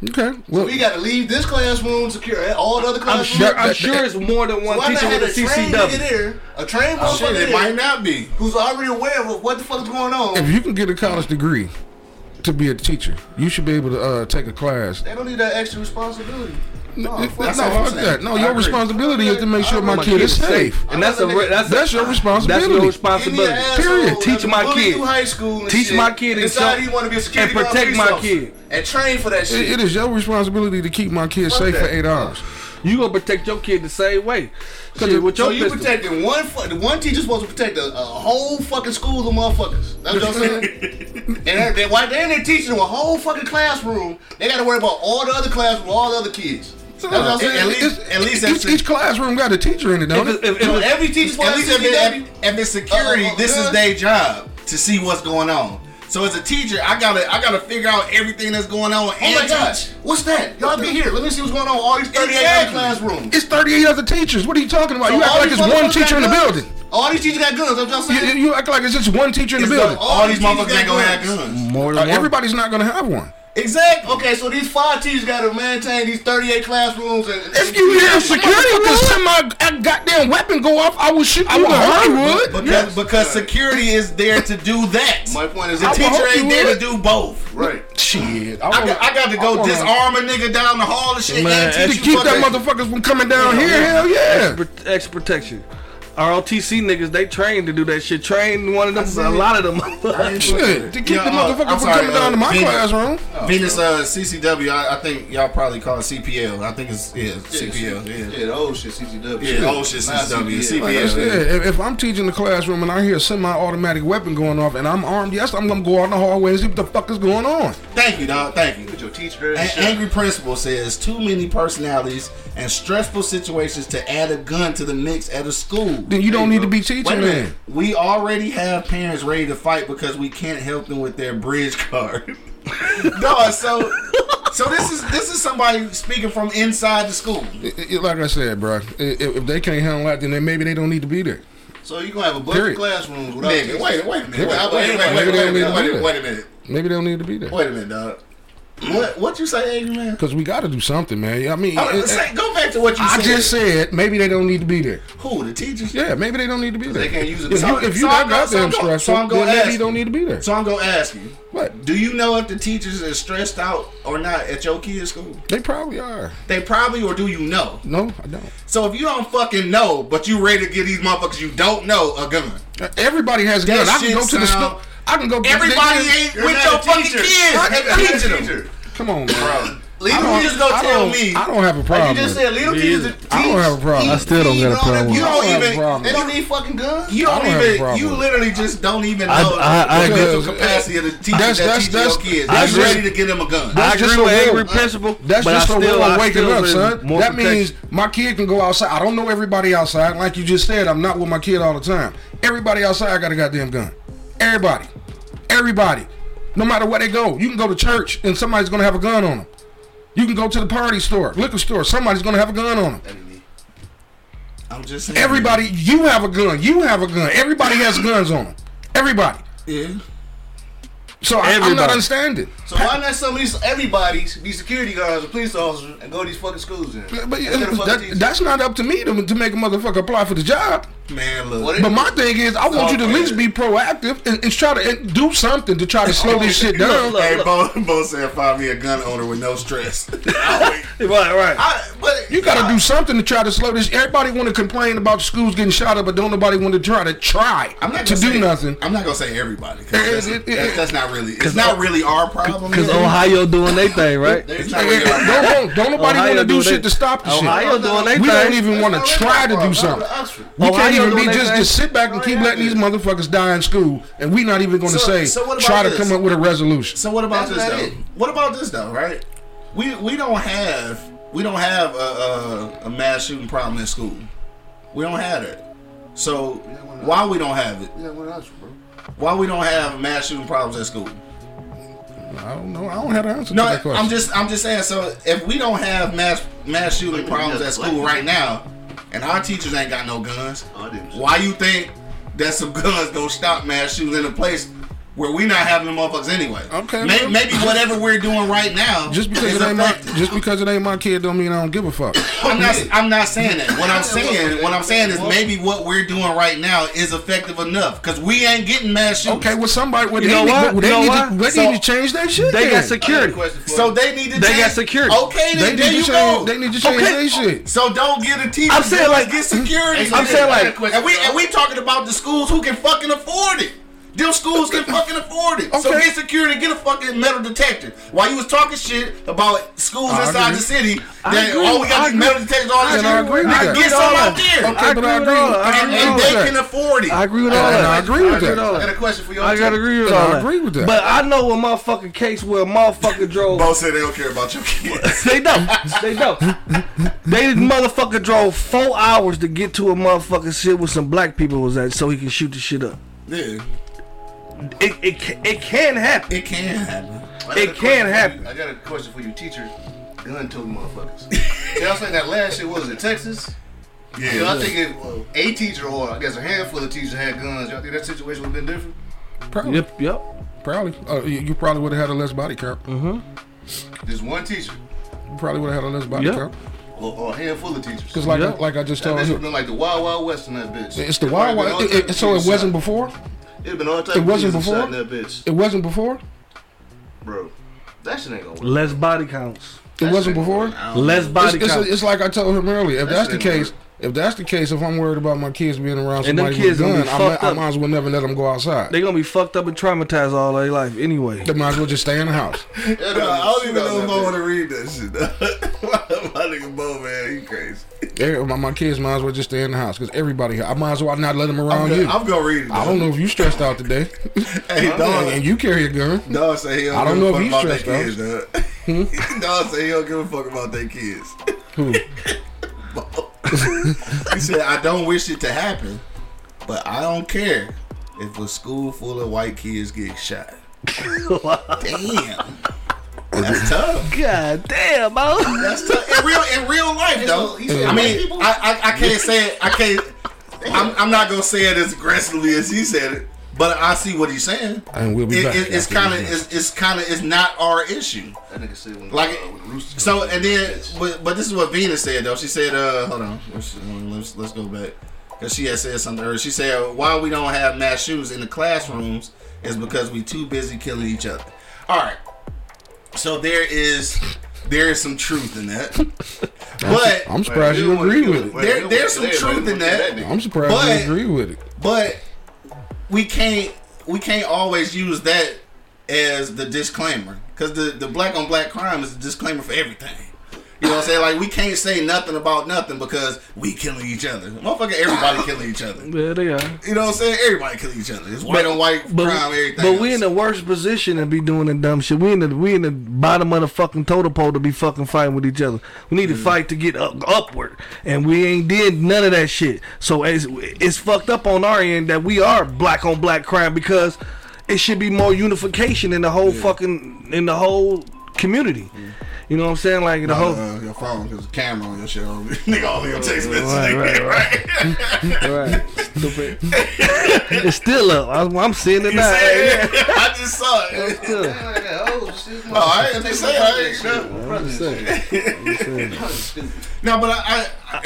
Okay. So we got to leave this classroom secure. All the other classrooms. I'm classrooms. sure. I'm sure it's more than one why not teacher with a a trained nigga CCW. there, a trained Oh, shit, it might not be. who's already aware of what the fuck is going on. if you can get a college degree to be a teacher, you should be able to uh, take a class. They don't need that extra responsibility. No, no, fuck That's no, all I'm fuck saying. that. No, I your agree. responsibility is to make sure my My kid is safe. and that's a re- that's That's your responsibility. That's your responsibility. Period. Teach my kid. high school and Teach shit, my kid and decide show- he want to be a security and protect my officer, kid. and train for that It- shit. it is your responsibility to keep my kid Fuck safe for eight hours. You gonna protect your kid the same way? Shit, with your So you pistol. protecting one fu- one teacher supposed to protect a, a whole fucking school of motherfuckers. That's what I'm saying. and they're, they're, while they're in there teaching them a whole fucking classroom, they got to worry about all the other classrooms, all the other kids. That's what I'm saying. at least- at least each, each classroom got a teacher in it, don't If it? if- if So every teacher's At least if, if, if it's security, Uh-oh, this is uh, their uh. job to see what's going on. So as a teacher, I gotta I gotta figure out everything that's going on Oh and my gosh, what's that? Y'all be here. Let me see what's going on. All these 38 Exactly. classrooms. It's 38 other teachers. What are you talking about? So you act like these it's one teacher in the guns? building. All these teachers got guns. I'm just saying. you act like it's just one teacher in the So building. all these All these motherfuckers ain't gonna got have guns. guns. more Uh, than one. everybody's not going to have one. Exactly. Okay, so these five teachers got to maintain these 38 classrooms. And, and If you hear a security with semi a goddamn weapon go off, I will shoot. I would hope you would. Because because security is there to do that. My point is, the I teacher ain't there would. to do both. right. Shit, I got, I got to go disarm a nigga down the hall and shit. Man, and to keep that motherfuckers from coming down Yeah, here. yeah. Hell yeah. Extra, extra protection. ROTC niggas, they trained to do that shit. Train one of them, a lot of them. Shit, to keep Yeah, the uh, from sorry, coming down to uh, my Venus. classroom. Venus uh, CCW, I, I think y'all probably call it CPL. I think it's yeah, CPL. Yeah. Yeah, the old shit, CCW. Yeah, the old shit, CCW, CPL. Like Yeah, if, if I'm teaching the classroom and I hear a semi-automatic weapon going off and I'm armed, yes, I'm gonna go out in the hallway and see what the fuck is going on. Thank you, dog. Thank you. With your teacher and An angry principal says too many personalities and stressful situations to add a gun to the mix at a school. Then you don't need to be teaching minute. then. We already have parents ready to fight because we can't help them with their bridge card. no, so so this is this is somebody speaking from inside the school. It- it- like I said, bro, if, if they can't handle that, then they, maybe they don't need to be there. So you gonna have a bunch Period. of classrooms without Nigga, wait, wait a minute. Wait, wait, wait, wait, Maybe wait, they wait, don't need to wait, wait, wait a minute. Maybe they don't need to be there. Wait a minute, dog. What what you say, angry man? Because we got to do something, man. I mean, I, it- say, go back to what you I said. just said maybe they don't need to be there. who the teachers? Yeah, maybe they don't need to be there. They can't use it. If So- you, if you that I'm gonna- so I'm gonna- stressful, so I'm gonna maybe you don't need to be there. So I'm gonna ask you. What? Do you know if the teachers are stressed out or not at your kids' school? They probably are. They probably, or do you know? No, I don't. So if you don't fucking know, but you ready to give these motherfuckers you don't know a gun, Everybody has a That gun. I can go to the school. I can go. everybody they- ain't You're with your fucking kids You're and teaching them. Come on, man. Leave I them don't- gonna tell me- I don't have a Like problem. you just with it. said, little teachers. that I don't have a problem. I still don't feed, got a and all that problem with it. bullshit. You don't I have a even- problem. They don't need fucking guns. You I don't don't have a even. problem You literally just don't even know I- I- I the mental capacity of the teachers That's- that that's- teach your kids. that's They're ready to get them a gun. I That's agree just with a angry rule. principal. That's but just I a still, I of waking up, son. That means my kid can go outside. I don't know everybody outside. Like you just said, I'm not with my kid all the time. Everybody outside got a goddamn gun. Everybody. Everybody. No matter where they go. You can go to church and somebody's going to have a gun on them. You can go to the party store, liquor store. Somebody's going to have a gun on them. I'm just saying. Everybody, you have a gun. You have a gun. Everybody has guns on them. Everybody. Yeah. So I, I'm not understanding. So why not some of these everybody be security guards or police officers and go to these fucking schools then? But Instead of fucking that, that's not up to me to, to make a motherfucker apply for the job. Man, look. But my thing is, I want you to at least be proactive and, and try to and do something to try to slow this shit down. Look, Hey, look. Bo, Bo said find me a gun owner with no stress. Right, right. I, but You got to do something to try to slow this. Everybody want to complain about schools getting shot up, but don't nobody want to try to try I'm not to gonna do say, nothing. I'm not gonna say everybody. 'cause It- That's, it- it- that's, that's not really. It's not really our problem. problem Because. Ohio doing their thing, right? They Hey, trying hey, to hey, don't, don't, don't nobody want to do doing shit to stop the Ohio shit. doing their We don't even want to try to do something. We Ohio can't even be just, just sit back and oh, keep letting these motherfuckers die in school, and we not even going to say so what about try to this? come up with a resolution. So what about this though? What about this though? Right? We we don't have we don't have a, a, a mass shooting problem in school. We don't have it. So why we don't have it? Yeah, what else, bro? Why we don't have mass shooting problems at school? I don't know. I don't have an answer No, to that question. I'm just I'm just saying. So if we don't have mass mass shooting problems at school right now, and our teachers ain't got no guns, Oh, why you think that some guns don't stop mass shootings in a place where we not having them motherfuckers anyway? Okay, May- well- maybe whatever we're doing right now just because is it ain't my just because it ain't my kid don't mean I don't give a fuck. I'm not. I'm not saying that. What I'm saying, what I'm saying is maybe what we're doing right now is effective enough because we ain't getting mass shootings. Okay, well somebody well, You they, know need, what? they You know need what? to they So- need to change that shit. They then. got security. So they need to. They change- got security. Okay, They then need there to you change. go. They need to change Okay. their shit. So don't get a teacher. I'm saying, like- get security. I'm saying, like- and we and we talking about the schools who can fucking afford it. Them schools can fucking afford it. So get security, get a fucking metal detector. While you was talking shit about schools I inside agree. the city, I that agree. all we got I these metal detectors, all this And I shit. agree with I that. Get some agree out with there. Okay, I but agree I with agree. all. I And, agree and with they that. can afford it. I agree with And all that. I agree with I agree with all that. I got a question for you. I gotta agree with And I all that. agree with that. But I know a motherfucking case where a motherfucker drove. Both said they don't care about your kids. they don't. They don't. They motherfucker drove four hours to get to a motherfucking shit where some black people was at so he can shoot the shit up. yeah, It it ca- it can happen. it can happen. I got It a can question for happen. you. I got a question for you, teacher. Gun toting motherfuckers. Y'all saying that last shit was in Texas? Yeah, Yeah, I think if uh, a teacher or I guess a handful of teachers had guns, y'all think that situation would have been different? Probably, Yep. Yep. probably. Uh, you, you probably would have had a less body count. Mm-hmm. Just one teacher You probably would have had a less body Yeah. count. or, or a handful of teachers. Because like Yeah. like I just told bitch would you, have been like the Wild Wild West in that bitch. it's the It wild wild. It, it, so it wasn't before. It'd been all type It wasn't teachers before? that bitch, It wasn't before. bro. That shit ain't gonna work. Less body counts. It wasn't before. Less body it's, counts. it's like I told him earlier. If That that's the shit ain't case, if that's the case, if I'm worried about my kids being around And them somebody kids with a gonna gun, be I might, I might as well never let them go outside. They gonna be fucked up and traumatized all their life anyway. They might as well just stay in the house. I don't even know if I want to read that shit. my nigga Bo, man, he crazy. My, my kids might as well just stay in the house because everybody. I might as well not let them I'm around gonna, you. I'm gonna read it. I don't know if you stressed out today. Hey, dog, and you carry a gun. dog say he don't, I don't give know a if fuck he's about their stressed kids, dog. Hmm? dog say he don't give a fuck about their kids. Who? He said, I don't wish it to happen, but I don't care if a school full of white kids get shot. Damn. That's tough. God damn, bro. That's tough. In real in real life though. I mean. I, I I can't say it. I can't. I'm, I'm not gonna say it as aggressively as he said it, but I see what he's saying. And we'll be It, back. it, it's after kind of it's, it's kind of it's not our issue. That nigga said when Like uh, when the Roosters so, and then but, but this is what Venus said though. She said, uh, hold on, let's let's, let's go back because she had said something earlier. She said why we don't have mass shootings in the classrooms is because we too busy killing each other. All right, so there is there is some truth in that, but I'm surprised you agree with it. There- there's some truth in that. I'm surprised But- you agree with it. but we can't we can't always use that as the disclaimer because the the black on black crime is a disclaimer for everything. You know what I'm saying? Like we can't say nothing about nothing because we killing each other. Motherfucker, everybody killing each other. Yeah, they are. You know what I'm saying? Everybody killing each other. It's white on white But, crime, everything. but we in the worst position to be doing the dumb shit. We in the we in the bottom of the fucking totem pole to be fucking fighting with each other. We need to mm. fight to get up, upward, and we ain't did none of that shit. So it's, it's fucked up on our end that we are black on black crime because it should be more unification in the whole fucking in the whole community. You know what I'm saying? Like the whole. uh, your phone because the camera on your shit. Nigga, all your text messages. Right, right, right. Stupid. it's still up. I'm, I'm seeing it You now. said it. I just saw it. Still. Oh, I ain't just saying. I ain't know. No, but I, I, I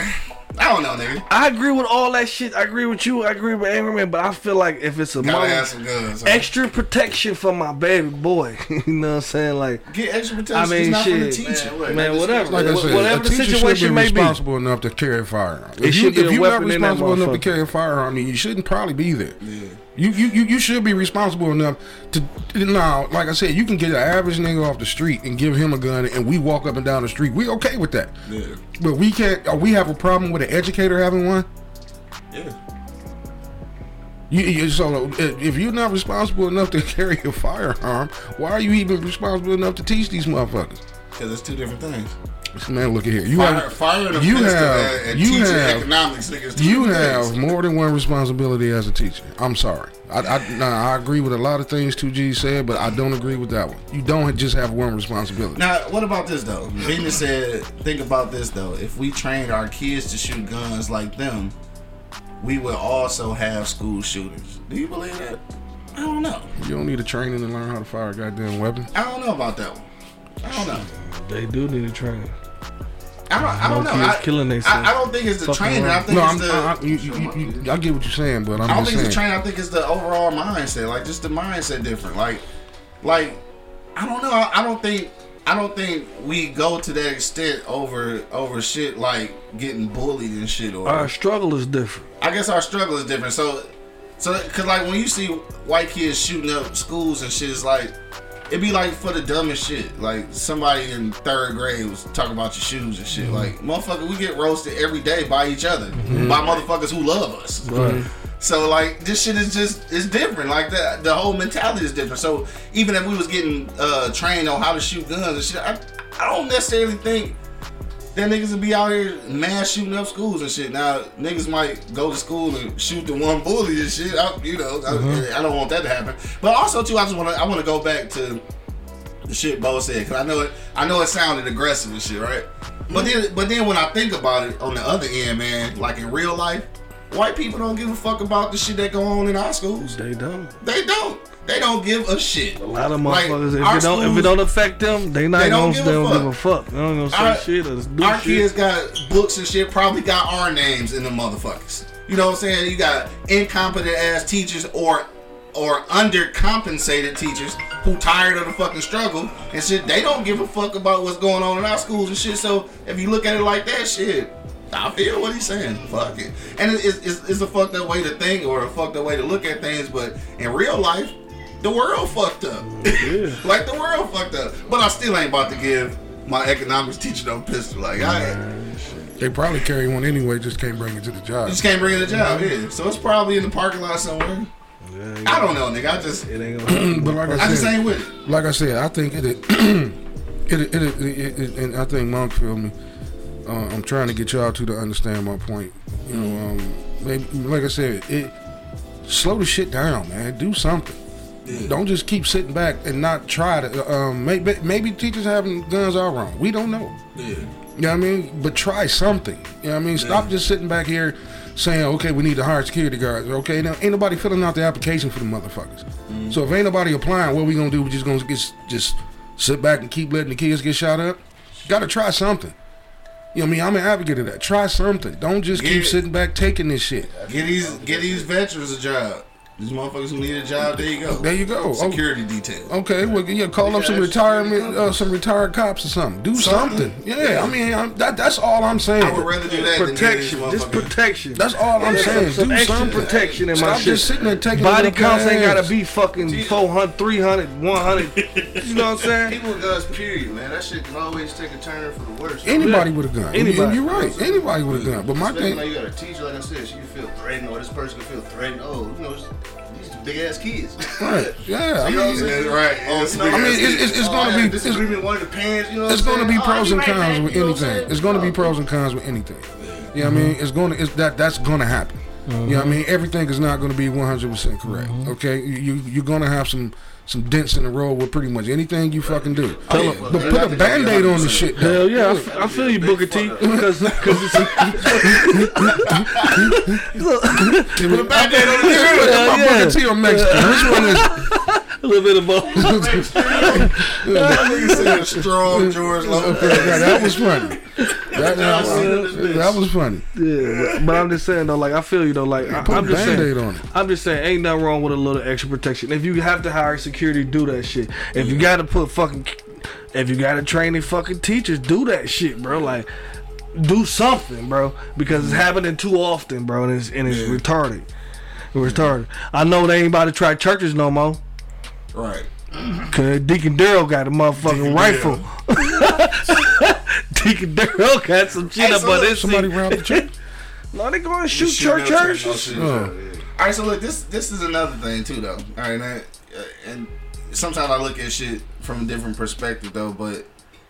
don't know, nigga. I agree with all that shit. I agree with you. I agree with Angry Man, but I feel like if it's a Gotta mother, have some guns. huh? extra protection for my baby boy, you know what I'm saying? Like, Get extra protection. I mean, it's not from the shit. teacher. Man, man, whatever, Like I said, whatever a the teacher should situation be may be. responsible enough to carry a firearm. It If, you, if you're not weapon in that responsible enough to carry a firearm, then you shouldn't probably be there. Yeah. You, you you you should be responsible enough to now. Like I said, you can get an average nigga off the street and give him a gun, and we walk up and down the street. We okay with that. Yeah. But we can't. uh, We have a problem with an educator having one. Yeah. You, you, so uh, if you're not responsible enough to carry a firearm, why are you even responsible enough to teach these motherfuckers? Because it's two different things. Man, look at here. You Fire, have fire you have- and, and you have- economics, niggas. you have things. more than one responsibility as a teacher. I'm sorry. I I, nah, I agree with a lot of things 2G said, but I don't agree with that one. You don't just have one responsibility. Now, what about this though? Venus said, think about this though. If we trained our kids to shoot guns like them, we would also have school shootings. Do you believe that? I don't know. You don't need a training to learn how to fire a goddamn weapon. I don't know about that one. I don't know. They do need a train. I don't. I don't know. kids I, killing I, themselves. I don't think it's the Fucking training. I think No, it's I'm, the. I, I, you, you, you, I get what you're saying, but I'm I don't just think it's the saying. training. I think it's the overall mindset. Like just the mindset different. Like, like I don't know. I, I don't think. I don't think we go to that extent over over shit like getting bullied and shit. Or Our struggle is different. I guess our struggle is different. So, so because like when you see white kids shooting up schools and shit, it's like it'd be like for the dumbest shit. Like somebody in third grade was talking about your shoes and shit. Like motherfucker, we get roasted every day by each other by motherfuckers who love us. Right. So like this shit is just it's different. Like the the whole mentality is different. So even if we was getting uh trained on how to shoot guns and shit, I, I don't necessarily think that niggas would be out here mass shooting up schools and shit. Now niggas might go to school and shoot the one bully and shit. I, you know, I, uh-huh. I don't want that to happen. But also too, I just want to I want to go back to the shit Bo said because I know it I know it sounded aggressive and shit, right? But mm-hmm. then but then when I think about it on the other end, man, like in real life, white people don't give a fuck about the shit that go on in our schools. They don't. They don't. They don't give a shit. A lot of Like, motherfuckers, if it don't if it don't affect them, they not They don't gonna give they a don't fuck. give a fuck. They don't gonna say Our- shit or do Our shit. kids got books and shit, probably got our names in the motherfuckers. You know what I'm saying? You got incompetent ass teachers or or undercompensated teachers who tired of the fucking struggle and shit. They don't give a fuck about what's going on in our schools and shit. So if you look at it like that, shit. I feel what he's saying. Fuck it. And it's, it's, it's a fucked up way to think or a fucked up way to look at things, but in real life, the world fucked up. like the world fucked up. But I still ain't about to give my economics teacher no pistol. Like I They probably carry one anyway, just can't bring it to the job. just can't bring it to the job, yeah. So it's probably in the parking lot somewhere. I don't know, nigga. I just It ain't gonna But like I said, I just ain't with it. like I said, I think it, it, it, it, it, it- and I think Monk feel me. Uh, I'm trying to get y'all to to understand my point. You know, um, maybe, like I said, it slow the shit down, man. Do something. Don't just keep sitting back and not try to. Um, maybe maybe teachers having guns are wrong. We don't know. Yeah. You know what I mean? But try something. You know what I mean? Stop just sitting back here saying, okay, we need to hire security guards. Okay, now ain't nobody filling out the application for the motherfuckers. So if ain't nobody applying, what we gonna do? We just gonna get, just sit back and keep letting the kids get shot up? Gotta try something. You know what I mean? I'm an advocate of that. Try something. Don't just keep Yeah. sitting back taking this shit. Get these get these veterans a job. These motherfuckers who need a job, there you go. There you go. Oh, Security detail. Okay, well, yeah, call up some retirement, uh, some retired cops or something. Do something. Something. Yeah, I mean, I'm, that, that's all I'm saying. I would rather do that than protection. get these Just protection. That's all I'm Yeah, saying. Some Do extra something. protection in Stop my just shit. sitting there taking Body it counts ain't gotta be fucking 400, 300, 100. you know what I'm saying? People with guns, period, man. That shit can always take a turn for the worse. Anybody with a gun. Anybody. You're right. Anybody with a gun. But my Especially thing, like you got a teacher, like I said, she can feel threatened, or this person can feel threatened. Oh, you know, it's- these big ass kids. right? Yeah, I You know what I'm mean, saying? Right. Oh, It's you I mean, it's, it's, it's oh, gonna be a it's, disagreement one of the parents. You know, what it's gonna be saying? pros Oh, and right, cons man. with You know what I'm anything. It's gonna be Oh, pros and cons with anything. You know what I mean? It's gonna it's that that's gonna happen. You know what I mm-hmm. mean? Everything is not gonna be 100 percent correct. Mm-hmm. Okay, you you- you're gonna have some some dents in the road with pretty much anything you fucking do. Oh, yeah. But put a band-aid on the shit. though. Hell yeah, I, f- I feel you, Booker T. Because it's Put a band-aid on the Hell shit. My yeah. Booker T or Mexican. Which one is? a little bit of both. Nigga said strong George Lopez. Yeah, that was funny. That, that, was, that was funny. Yeah, but, but I'm just saying though, like I feel you though, like I, Put I'm a just band-aid saying, on it. I'm just saying, ain't nothing wrong with a little extra protection. If you have to hire security, do that shit. If you got to put fucking, if you got to train the fucking teachers, do that shit, bro. Like, do something, bro, because it's happening too often, bro, and it's and it's retarded. retarded. I know they ain't about to try churches no more. Right. Cause Deacon Daryl got a motherfucking Deacon rifle. Deacon Daryl got some shit Hey, up so on look, this Somebody seat. robbed the church. No, they going to shoot Shoot church up churches. churches. Oh. All right, so look, this this is another thing too, though. All right, now, uh, and sometimes I look at shit from a different perspective, though. But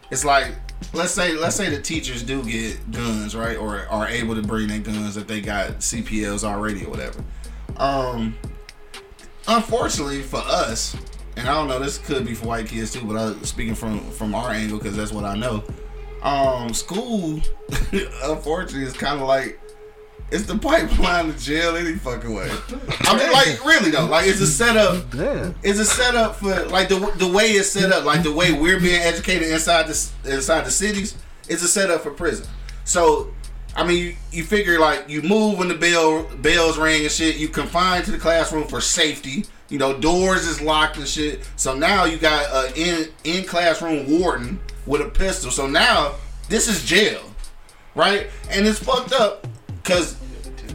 it's like, let's say let's say the teachers do get guns, right, or are able to bring their guns if they got CPLs already or whatever. Um, unfortunately for us, and I don't know, this could be for white kids too, but I'm speaking from from our angle because that's what I know. Um, school, unfortunately, is kind of like it's the pipeline to jail any fucking way. I mean, like really though, like it's a setup. Damn. It's a setup for like the the way it's set up, like the way we're being educated inside the inside the cities. It's a setup for prison. So, I mean, you, you figure like you move when the bell bells ring and shit. You confined to the classroom for safety. You know, doors is locked and shit. So now you got a in in classroom warden with a pistol. So now this is jail, right? And it's fucked up because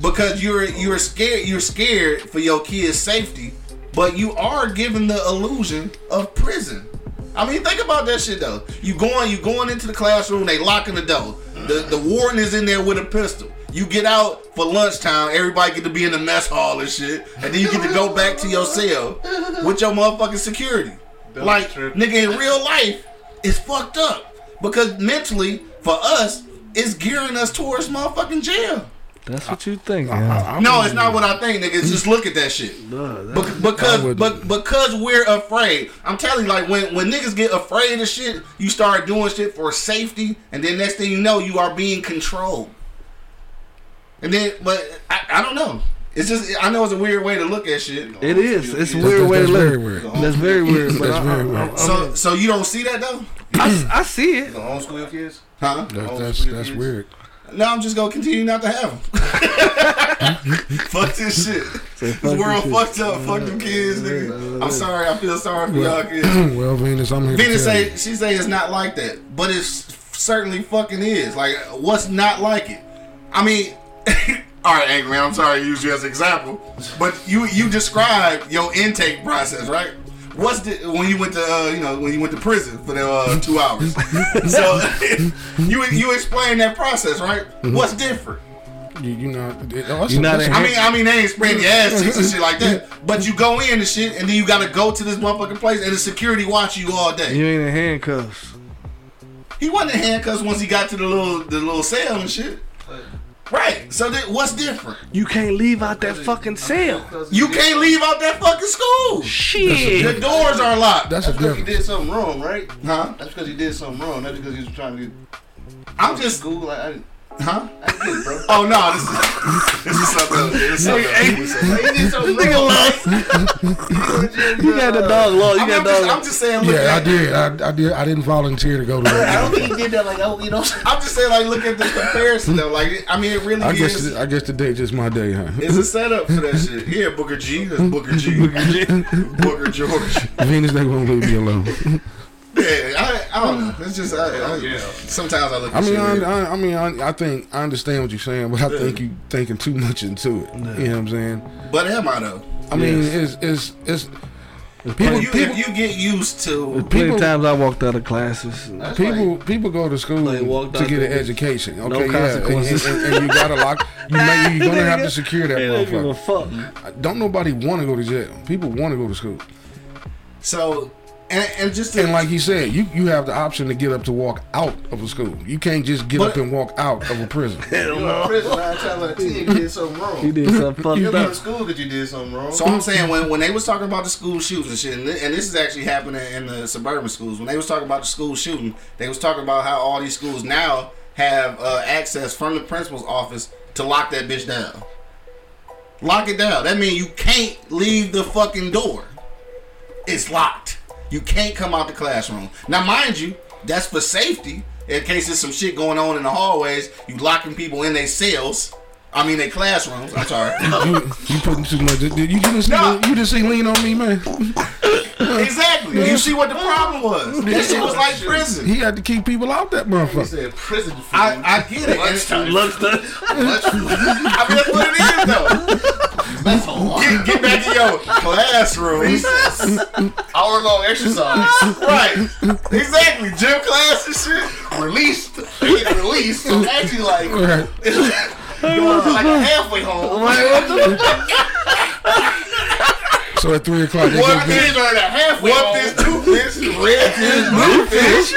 because you're you're scared you're scared for your kids' safety, but you are given the illusion of prison. I mean, think about that shit though. You going you going into the classroom, they locking the door. The the warden is in there with a pistol. You get out for lunchtime, everybody get to be in the mess hall and shit, and then you get to go back to your cell with your motherfucking security. Like nigga, in real life, it's fucked up because mentally for us, it's gearing us towards motherfucking jail. That's what you think. Yeah. No, it's not what I think, nigga. Just look at that shit. Bec- because, I would- but because we're afraid. I'm telling you, like when when niggas get afraid of shit, you start doing shit for safety, and then next thing you know, you are being controlled. And then, but I, I don't know. It's just I know it's a weird way to look at shit. It is. It's a That's- weird way to that's very look. weird. That's very weird. That's very weird. So so you don't see that though, I, I see it. You gonna homeschool your kids? huh? That, that's that's weird. No, I'm just gonna continue not to have them. Fuck this shit. This fuck world this shit. fucked up. Fuck them kids, nigga. I'm sorry. I feel sorry for y'all kids. well, Venus, I'm here Venus to say you. she say it's not like that, but it certainly fucking is. Like, what's not like it? I mean, all right, angry man. I'm sorry to use you as an example, but you you described your intake process, right? What's the when you went to uh, you know when you went to prison for the uh, two hours? so you you explain that process, right? What's different? You, you know, it, You not that's a- in I mean, I mean, they ain't spraying your ass cheeks and shit like that. But you go in and shit, and then you gotta go to this motherfucking place, and the security watch you all day. You ain't in handcuffs. He wasn't in handcuffs once he got to the little the little cell and shit. Right. So then, what's different? You can't leave out that fucking cell. You can't leave out that fucking school. Shit. The doors are locked. That's a That's because he difference. did something wrong, right? Huh? That's because he did something wrong. That's because he was trying to get I'm just. school. Like, I, Huh? I bro. Oh no, this is this is something. else. This is something. else. This is something else. he did something Nigga lost. You got the dog law. You I mean, I'm, got just, dog. I'm just saying. Look Yeah, I did. I, I did. I didn't volunteer to go to that. I don't think he did that. Like, oh, you know. I'm just saying. Like, look at the comparison though. Like, I mean, it really I guess. is. I guess today just my day, huh? It's a setup for that shit. Yeah, Booker G. That's Booker G. Booker George. Venus, they won't leave me alone. Yeah, I, I don't know. It's just I, I, sometimes I look. At I mean, shit I. I, I mean, I, I think I understand what you're saying, but I think you're thinking too much into it. You know what I'm saying? but am I though? I mean, it's it's it's people you, people if you get used to, Plenty people- of times I walked out of classes. people people go to school Like, to get an there. education. No Okay, yeah, and, and, consequences. and, and you gotta lock. You may, you're gonna have to secure that They don't give a motherfucker. Don't nobody want to go to jail. People want to go to school. so and, and just to, And like he said, you, you have the option to get up to walk out of a school. You can't just get But- up and walk out of a prison. You in prison nine times out of ten, you did something He wrong. did something fucked You go to school because you did something wrong. So I'm saying when, when they was talking about the school shootings and shit, and, thi- and this is actually happening in the suburban schools. When they was talking about the school shooting, they was talking about how all these schools now have uh, access from the principal's office to lock that bitch down. Lock it down. That means you can't leave the fucking door. It's locked. You can't come out the classroom. Now, mind you, that's for safety. In case there's some shit going on in the hallways, you locking people in their cells. I mean, their classrooms. I'm sorry. you, you putting too much. Did you just see? No. You just see lean on me, man. Exactly. You see what the problem was? That shit was like prison. He had to keep people out that motherfucker. He motherfucker. said prison food. I, I get it. And- Lunchtime. Lunchtime. I mean, that's what it is, though. That's all. Get, get back to your classroom. Hour long exercise. right. Exactly. Gym class and shit. Released. They get released. So actually, like, Right. doing like halfway home. So at three o'clock, they What go Kids get, are at a halfway What home. this two fish, red fish, blue fish.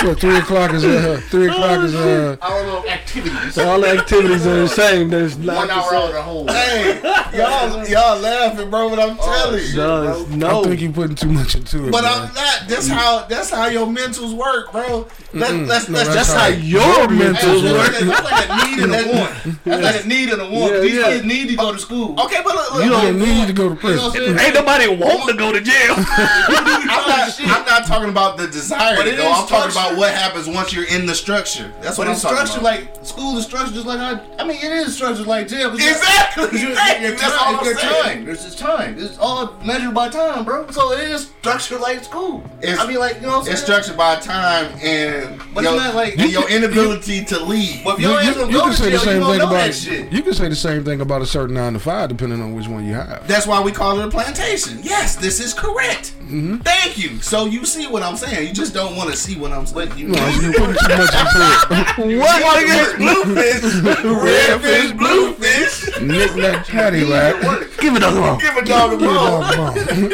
So three o'clock is uh, three o'clock is uh, Hour long activities. So All the activities are the same. There's like One hour out of the home. Hey, y'all, y'all laughing, bro, but I'm telling you. No, I think you're putting too much into it. But man. I'm not. That's how. That's how your mentals work, bro. That, Mm-mm. that's, No, that's, that's that's how how your your mentals mentals work. work. That's like a need and a want. That's like a need and a want. Yeah, These yeah. kids need to go to school. Okay, but look, look, you don't need to go to You know prison. Ain't nobody want to go to jail. I'm not. I'm not talking about the desire But to it go. is I'm talking structure. About what happens once you're in the structure. That's what But I'm it's talking structured about. like school is structured just like I. I mean, it is structured like jail. 'cause Exactly, It's your, exactly. your That's time. all I'm It's your saying. time. There's just time. It's all measured by time, bro. So it is structured like school. It's- I mean, like you know, what I'm saying? It's structured by time and But your, it's not like- and your inability to leave. But if You, your you- you can to say the same thing about that shit. you can say the same thing about a certain nine to five, depending on which one you have. That's why we call it a plantation. Yes, this is correct. Mm-hmm. Thank you. So you see what I'm saying. You just don't want to see what I'm saying. You No, you putting too much into it. what? White nigga? fish, blue fish, red fish, blue fish. Nick that patty lap. Give it a go. Give a dog a bone.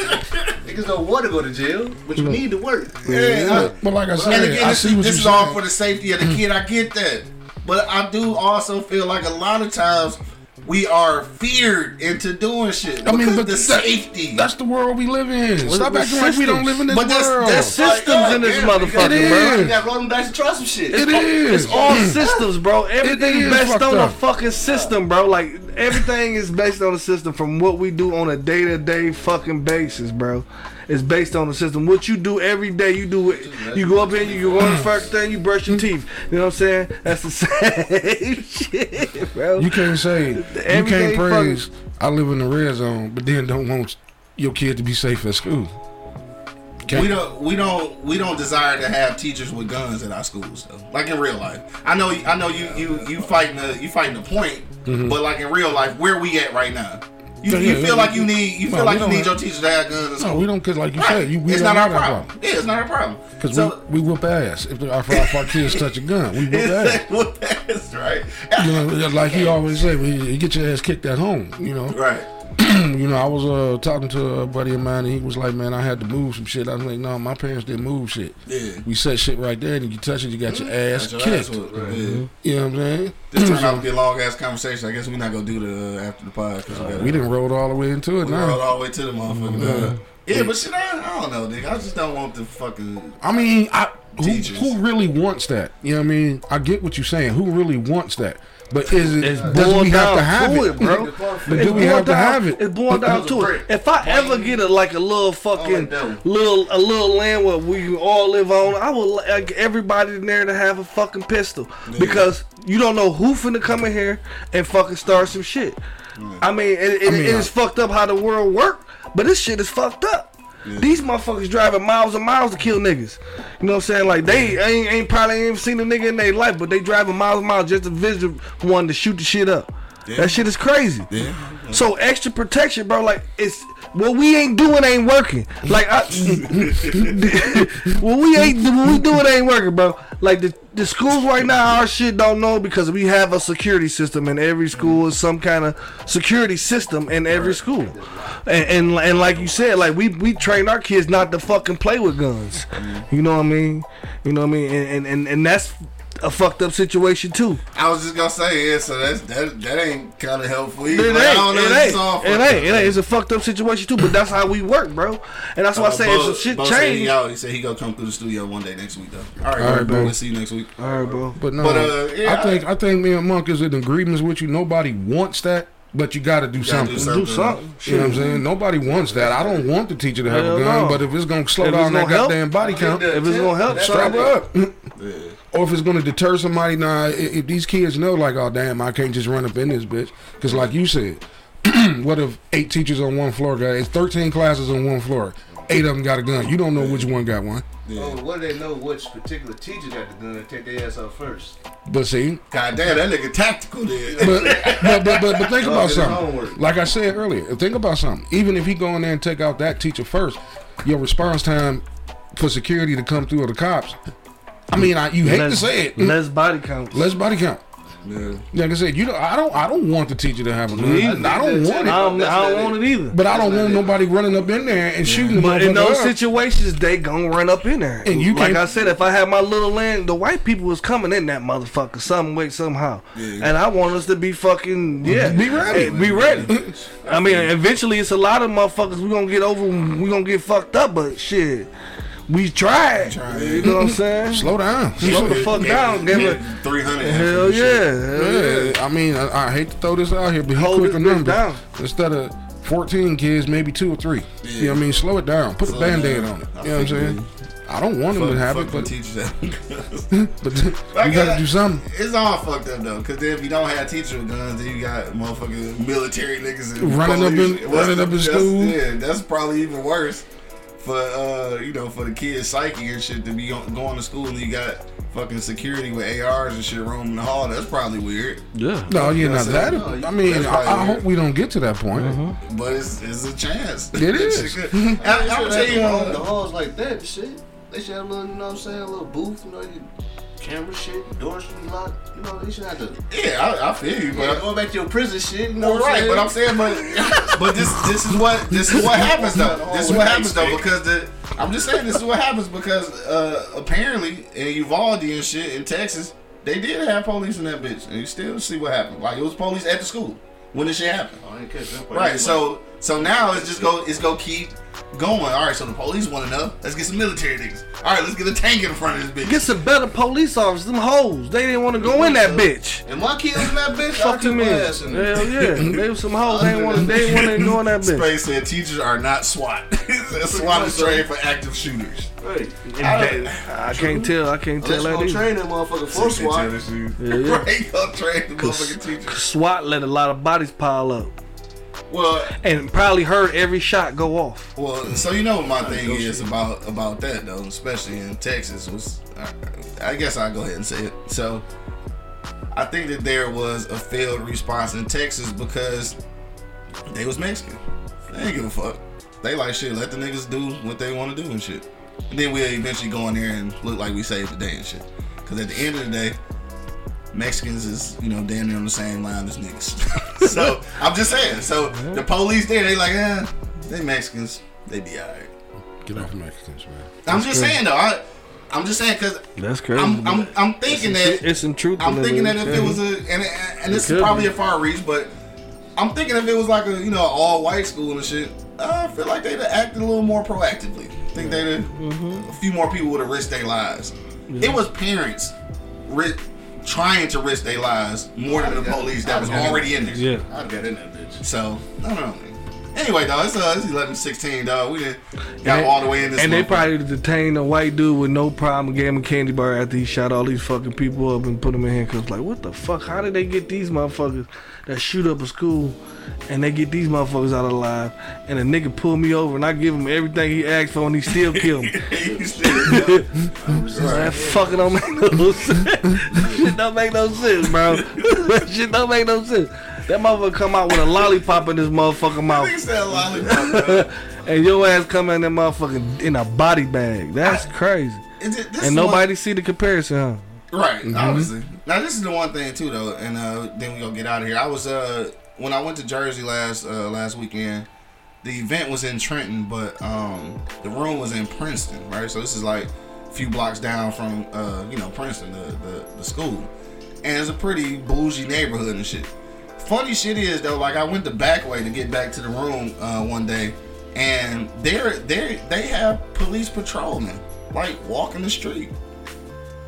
Niggas don't want to go to jail, but you need to work. Yeah, But like I And said, again, I this, see what this is all for the safety of the kid. I get that, but I do also feel like a lot of times we are feared into doing shit I mean, but the safety. That's the world we live in. Stop with acting like we don't live in this world. But that's- world. that's- Systems in this Yeah, motherfucker, it bro. You got rolling dice and try some shit. it is. It's all systems, bro. Everything is is based on up. a fucking system, bro. Like everything is based on a system from what we do on a day to day fucking basis, bro. It's based on the system. What you do every day, you do it. You go up here, you go on the first thing, you brush your teeth. You know what I'm saying? That's the same shit, bro. You can't say you can't praise. I live in the red zone, but then don't want your kid to be safe at school. Can't- we don't we don't we don't desire to have teachers with guns at our schools though. Like in real life. I know I know you you you fighting the you fighting the point, mm-hmm. but like in real life, where we at right now? You, you feel like you need you feel like you need have- your teachers to have guns No, we don't, cause like you Right. said, you, we it's don't our that problem. Yeah, it's not our problem. Because so, we, we whoop ass if, our, if our kids touch a gun. We whoop ass. well, that's right. You know, like he always say, you get your ass kicked at home. You know, Right. you know. I was uh, talking to a buddy of mine, and he was like, "Man, I had to move some shit." I was like, "No, my parents didn't move shit. Yeah. We set shit right there, and you touch it, you got your ass That's your ass kicked. whooped. Right. Yeah. You know what I'm saying? This turned out to be a long ass conversation. I guess we're not gonna do the uh, after the pod because we, we didn't roll all the way into it we rolled all the way to the motherfucker. Yeah, but shit, I, I don't know, nigga. I just don't want the fucking. I mean, I, who, who really wants that? You know what I mean? I get what you're saying. Who really wants that? But is it? It's does we have to have to it, it, bro. But It's do we boiled have to have it? It's boiled down to it. If I ever get a like a little fucking oh, little a little land where we can all live on, I would like everybody in there to have a fucking pistol because you don't know who finna come in here and fucking start some shit. I mean, it, it, I mean, it is I- fucked up how the world work, but this shit is fucked up. These motherfuckers driving miles and miles to kill niggas. You know what I'm saying? Like they ain't, ain't probably ain't seen a nigga in their life, but they driving miles and miles just to visit one to shoot the shit up. That shit is crazy. Yeah. So extra protection, bro. Like it's what we ain't doing ain't working. Like I, what we ain't what we doing ain't working, bro. Like the the schools right now, our shit don't know because we have a security system in every school. Is some kind of security system in every school, and, and and like you said, like we we train our kids not to fucking play with guns. You know what I mean? You know what I mean? And and and, and that's a fucked up situation too. I was just gonna say, yeah. So that's that. That ain't kind of helpful. It Either. ain't. I don't know. It this ain't. all It ain't. up. It ain't. It's a fucked up situation too. But that's how we work, bro. And that's why I say Bo- if some shit Bo said he change. out. He said he gonna come through the studio one day next week though. All right, All right, bro. We'll see you next week. All right, bro. But no, But, uh, yeah, I think I think me and Monk is in agreements with you. Nobody wants that, but you got to do something. do something. You know what I'm saying? Nobody wants that. I don't want the teacher to have Hell a gun, no. but if it's gonna slow If down that help, goddamn body count, If it's gonna help, strap strap up. up. Or if it's gonna deter somebody, nah. i- If these kids know, like, oh damn, I can't just run up in this bitch, because like you said, what if eight teachers on one floor got? It's thirteen classes on one floor. Eight of them got a gun. You don't know which one got one. Oh, what do they know which particular teacher got the gun and take their ass out first? But see, God damn, that nigga tactical then. but but but, but, but think about something. Like I said earlier, think about something. Even if he go in there and take out that teacher first, your response time for security to come through or the cops. I mean, I, you hate to say it. less body count. Less body count. Yeah. Like I said, you know, I don't, I don't want the teacher to have a gun. Me I. I don't want I it, don't, I don't want it either. but I don't want nobody running up in there and shooting the But in those up. situations, they gonna run up in there. And you like I said, if I had my little land, the white people was coming in that motherfucker some way somehow, Yeah. and I want us to be fucking yeah, Be ready. Hey, be ready. I mean, eventually, it's a lot of motherfuckers we gonna get over, we gonna get fucked up, but shit, we tried. tried. You know what I'm saying? Slow down. Slow the fuck down. Give it. Three hundred. Hell yeah. Yeah. Yeah, I mean, I, I hate to throw this out here, but he Hold quick a number. down. Instead of 14 kids, maybe two or three. You know what I mean? Slow it down. Put a Slow it band-aid on it. I You know what I'm saying? I don't want him to have it, but, teachers that but you I got to do something. It's all fucked up though, cause if you don't have teachers with guns, then you got motherfucking military niggas and Running up police. in- running up in That's- school. Yeah, that's probably even worse for uh you know for the kids' psyche and shit to be going to school and you got fucking security with ARs and shit roaming the hall. That's probably weird, Yeah. No, yeah, not That's it. that. No, I mean, I, I hope we don't get to that point. but it's it's a chance. It That is. shit good. I, I'm They tell you, the halls like that shit. They should have a little, you know what I'm saying, a little booth, you know, you, camera shit, doors should be locked. You know, they should have to. yeah, I, I feel you, But but going back to your prison shit, you know Well, what I'm right, saying? but I'm saying, but but this this is what this is what happens though. This is what happens though because the I'm just saying this is what happens because uh apparently in Uvalde and shit in Texas they did have police in that bitch and you still see what happened. Like it was police at the school when this shit happened. Oh, I ain't catch that part. Right, so so now it's just go it's go keep going. All right, so the police want to know. Let's get some military niggas. All right, let's get a tank in front of this bitch. Get some better police officers. Them hoes. They didn't want to go in that bitch. And my kids in that bitch, Fuck I keep them ass. Hell yeah. They was some hoes. They didn't want to. They didn't want to go in that bitch. Space said teachers are not SWAT. SWAT is trained for active shooters. Right. And they- I can't tell. I can't tell Unless you that gonna train that motherfucker for SWAT. Yeah, yeah. Right, train the motherfucking teachers. SWAT let a lot of bodies pile up, Well, and probably heard every shot go off. well, so you know what my thing is about about that though, especially in Texas was, I, I guess I'll go ahead and say it. So, I think that there was a failed response in Texas because they was Mexican. They give a fuck. They like shit. Let the niggas do what they want to do and shit. And then we'll eventually go in there and look like we saved the day and shit. Because at the end of the day, Mexicans is, you know, damn near on the same line as niggas. so I'm just saying. So the police there, they like, eh, they Mexicans, they be alright. Get off the Mexicans, man. I'm just saying though. I, I'm just saying because That's crazy. I'm, I'm, I'm thinking that it's some truth. I'm thinking that it. if it was a and and this is probably be. a far reach, but I'm thinking if it was like a you know all white school and shit, I feel like they'd have acted a little more proactively. I think they'd have, Mm-hmm. a few more people would have risked their lives. It was parents ri- trying to risk their lives more than the police that was already in there. yeah. I got in that bitch. So I don't know. Anyway, dog, it's uh, it's 11, 16, dog. We done got And- all the way in this. And they probably detained a white dude with no problem and gave him a candy bar after he shot all these fucking people up and put them in handcuffs. Like, what the fuck? How did they get these motherfuckers that shoot up a school and they get these motherfuckers out alive? And a nigga pull me over and I give him everything he asked for and he still kill me. That fucking don't make no sense. shit don't make no sense, bro. shit don't make no sense. That motherfucker come out with a lollipop in his motherfucking mouth. Nigga said lollipop. And your ass come in that motherfucking in a body bag. That's crazy. Is it- And nobody see the comparison, huh? Right, obviously. Now this is the one thing too, though, and uh, then we gonna get out of here. I was uh when I went to Jersey last uh, last weekend. The event was in Trenton, but um the room was in Princeton, right? So this is like a few blocks down from uh you know Princeton, the the, the school, and it's a pretty bougie neighborhood and shit. Funny shit is though, like I went the back way to get back to the room uh, one day, and they're they they have police patrolmen like walking the street.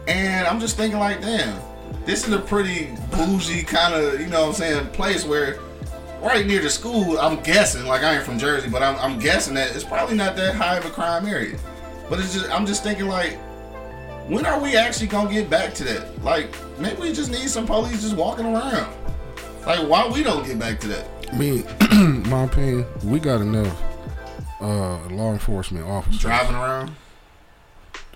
And I'm just thinking like, damn, this is a pretty bougie kind of, you know what I'm saying, place where right near the school, I'm guessing, like I ain't from Jersey, but I'm, I'm guessing that it's probably not that high of a crime area. But it's just, I'm just thinking like, when are we actually gonna get back to that? Like, maybe we just need some police just walking around. Like, why we don't get back to that? I mean, my opinion, we got enough uh, law enforcement officers. Driving around?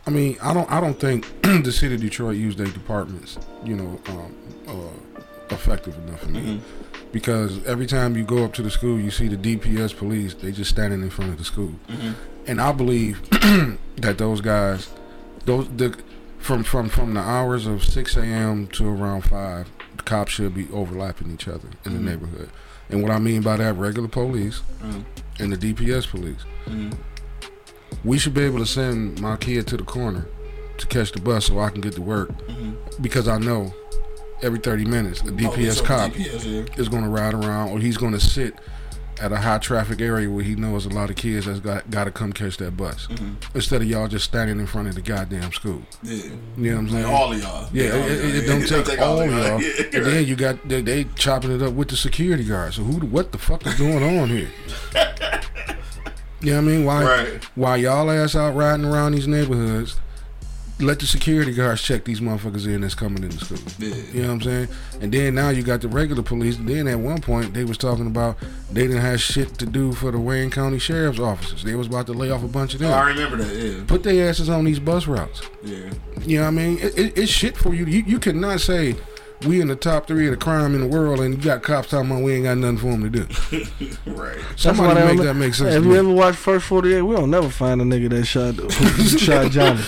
I mean, I don't, I don't think the city of Detroit used their departments, you know, um, uh, effective enough for me. Because every time you go up to the school, you see the DPS police. They just standing in front of the school, and I believe that those guys, those the from from from the hours of six a.m. to around five, cops should be overlapping each other in the neighborhood. And what I mean by that, regular police and the DPS police. We should be able to send my kid to the corner to catch the bus so I can get to work because I know every 30 minutes a DPS cop is going to ride around or he's going to sit at a high traffic area where he knows a lot of kids that's got got to come catch that bus mm-hmm. instead of y'all just standing in front of the goddamn school. Yeah. You know what I'm saying? All of y'all. Yeah, all it, y'all. it don't Yeah, take all of y'all. Yeah, And then you got they, they chopping it up with the security guards. So who, what the fuck is going on here? You know what I mean? Why, Right. why y'all ass out riding around these neighborhoods? Let the security guards check these motherfuckers in that's coming into school. Yeah. You know what I'm saying? And then now you got the regular police. Then at one point they was talking about they didn't have shit to do for the Wayne County Sheriff's officers. They was about to lay off a bunch of them. Oh, I remember that. Yeah. Put their asses on these bus routes. Yeah. You know what I mean? It, it, it's shit for you. you. You cannot say we in the top three of the crime in the world and you got cops talking about we ain't got nothing for them to do. Right. Somebody make don't- that make sense Have to you me. ever watched First 48? We don't never find a nigga that shot who shot Johnny.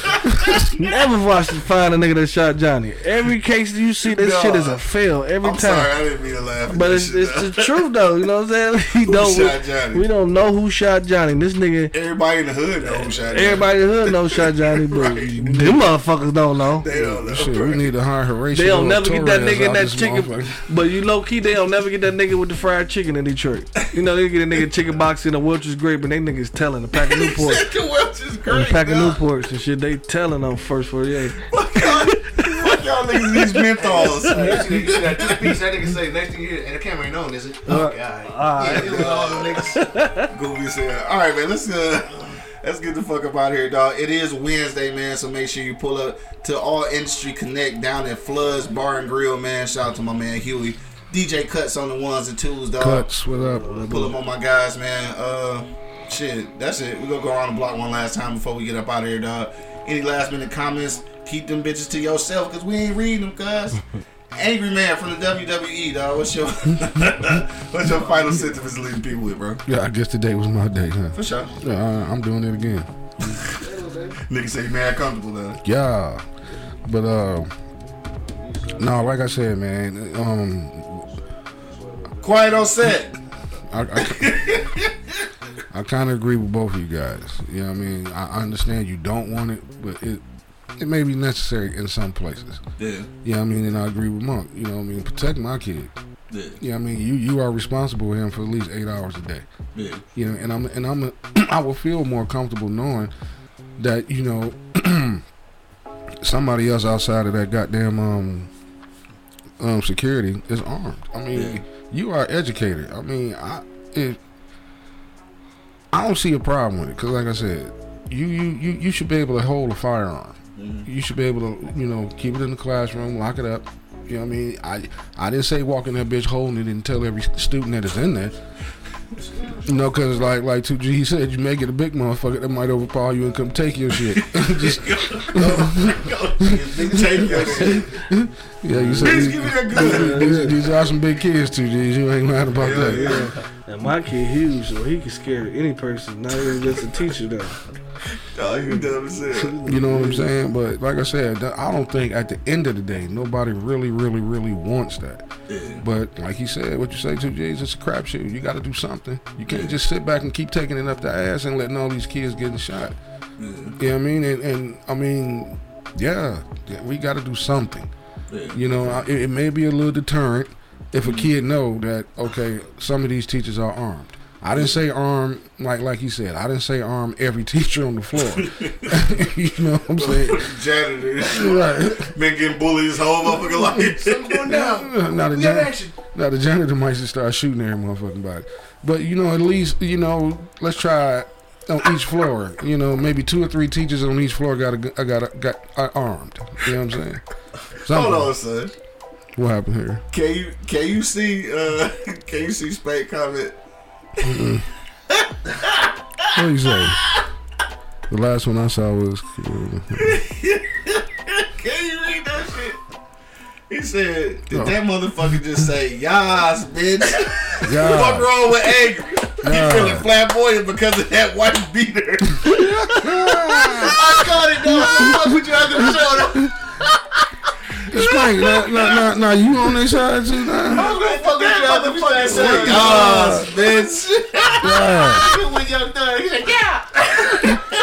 never watched find a nigga that shot Johnny. Every case you see, this No. shit is a fail every I'm time. sorry, I didn't mean to laugh. But it's, shit, it's the truth though, you know what I'm saying? We Who don't shot Johnny? we don't know who shot Johnny. This nigga Everybody in the hood know who shot Johnny. everybody in the hood knows shot Johnny, but them motherfuckers don't know. They don't know. Shit, we need to hire Horatio. They don't never get that Torres nigga in that chicken. But you low key, they don't never get that nigga with the fried chicken in Detroit. You know, they get a nigga chicken box in a Welch's grape, and they niggas telling a pack of Newport. Second Welch is a pack of. Newports and shit. They telling on first 48. Fuck y'all y'all niggas these menthols. You see that two-piece, that nigga say next thing you hear, and the camera ain't on, is it? Uh, Okay, alright. Yeah, it was all them niggas. Goofy said. All right, man. Let's uh, let's get the fuck up out of here, dog. It is Wednesday, man. So make sure you pull up to All Industry Connect down at Floods Bar and Grill, man. Shout out to my man Huey. DJ Cuts on the ones and twos, dog. Cuts, what up? Pull up on my guys, man. Uh, shit, that's it. We're gonna go around the block one last time before we get up out of here, dog. Any last minute comments? Keep them bitches to yourself, cause we ain't reading them, guys. Angry man from the WWE, dog. What's your what's your final sentiments to leave people with, bro? Yeah, I guess today was my day, huh? For sure. Yeah, I, I'm doing it again. Nigga say mad comfortable though. Yeah, but uh, no, like I said, man, um, Quiet on set. I, I, I kind of agree with both of you guys. You know what I mean? I I understand you don't want it, but it it may be necessary in some places. Yeah. You know what I mean? And I agree with Monk. You know what I mean? Protect my kid. Yeah. You know I mean? You you are responsible with him for at least eight hours a day. Yeah. You know, and I'm and I'm a, I will feel more comfortable knowing that you know somebody else outside of that goddamn um um security is armed. I mean, Yeah. you are educated. I mean, I if I don't see a problem with it because, like I said, you you you you should be able to hold a firearm. Mm-hmm. You should be able to you know keep it in the classroom, lock it up. You know what I mean? I I didn't say walk in that bitch holding it and tell every student that is in there. You know, cause like like 2G he said, you may get a big motherfucker that might overpower you and come take your shit. Just Nigga take your shit. yeah, you said Bitch, these, give me that gun. these, these are some big kids, 2G. You ain't mad about Yeah, that. yeah. And my kid huge, so he can scare any person, not even just a teacher though. Dog, oh, you dumb as hell. You know what I'm saying? But like I said, I don't think at the end of the day nobody really, really, really wants that. Yeah. But like you said, what you say to J's, it's a crapshoot. You got to do something. You can't just sit back and keep taking it up the ass and letting all these kids getting shot. You know what I mean? And, and I mean, yeah, yeah we got to do something. Yeah. You know, it, it may be a little deterrent if a mm. kid know that okay, some of these teachers are armed. I didn't say arm like like you said. I didn't say arm every teacher on the floor. you know what I'm saying? Janitors. Right. Men getting bullied his whole motherfucking life. Something's going down. Now the, We jan- now the janitor might just start shooting every motherfucking body. But you know, at least you know, let's try on each floor. You know, maybe two or three teachers on each floor got a, got a, got are armed. You know what I'm saying? Something. Hold on, son. What happened here? Can you can you see uh can you see Spade comment? What do you say? The last one I saw was. Can you read that shit? He said, did that motherfucker just say, yas, bitch? Yeah. Fuck wrong with angry? He Yeah. feeling flamboyant because of that white beater. I caught it, dog. Fuck with you after the show. Though. Spank, now, now, now, now you on their side too now? I'm gonna fuck with you after the show. Say, yas, bitch. Yeah. When you're done, he said, yeah.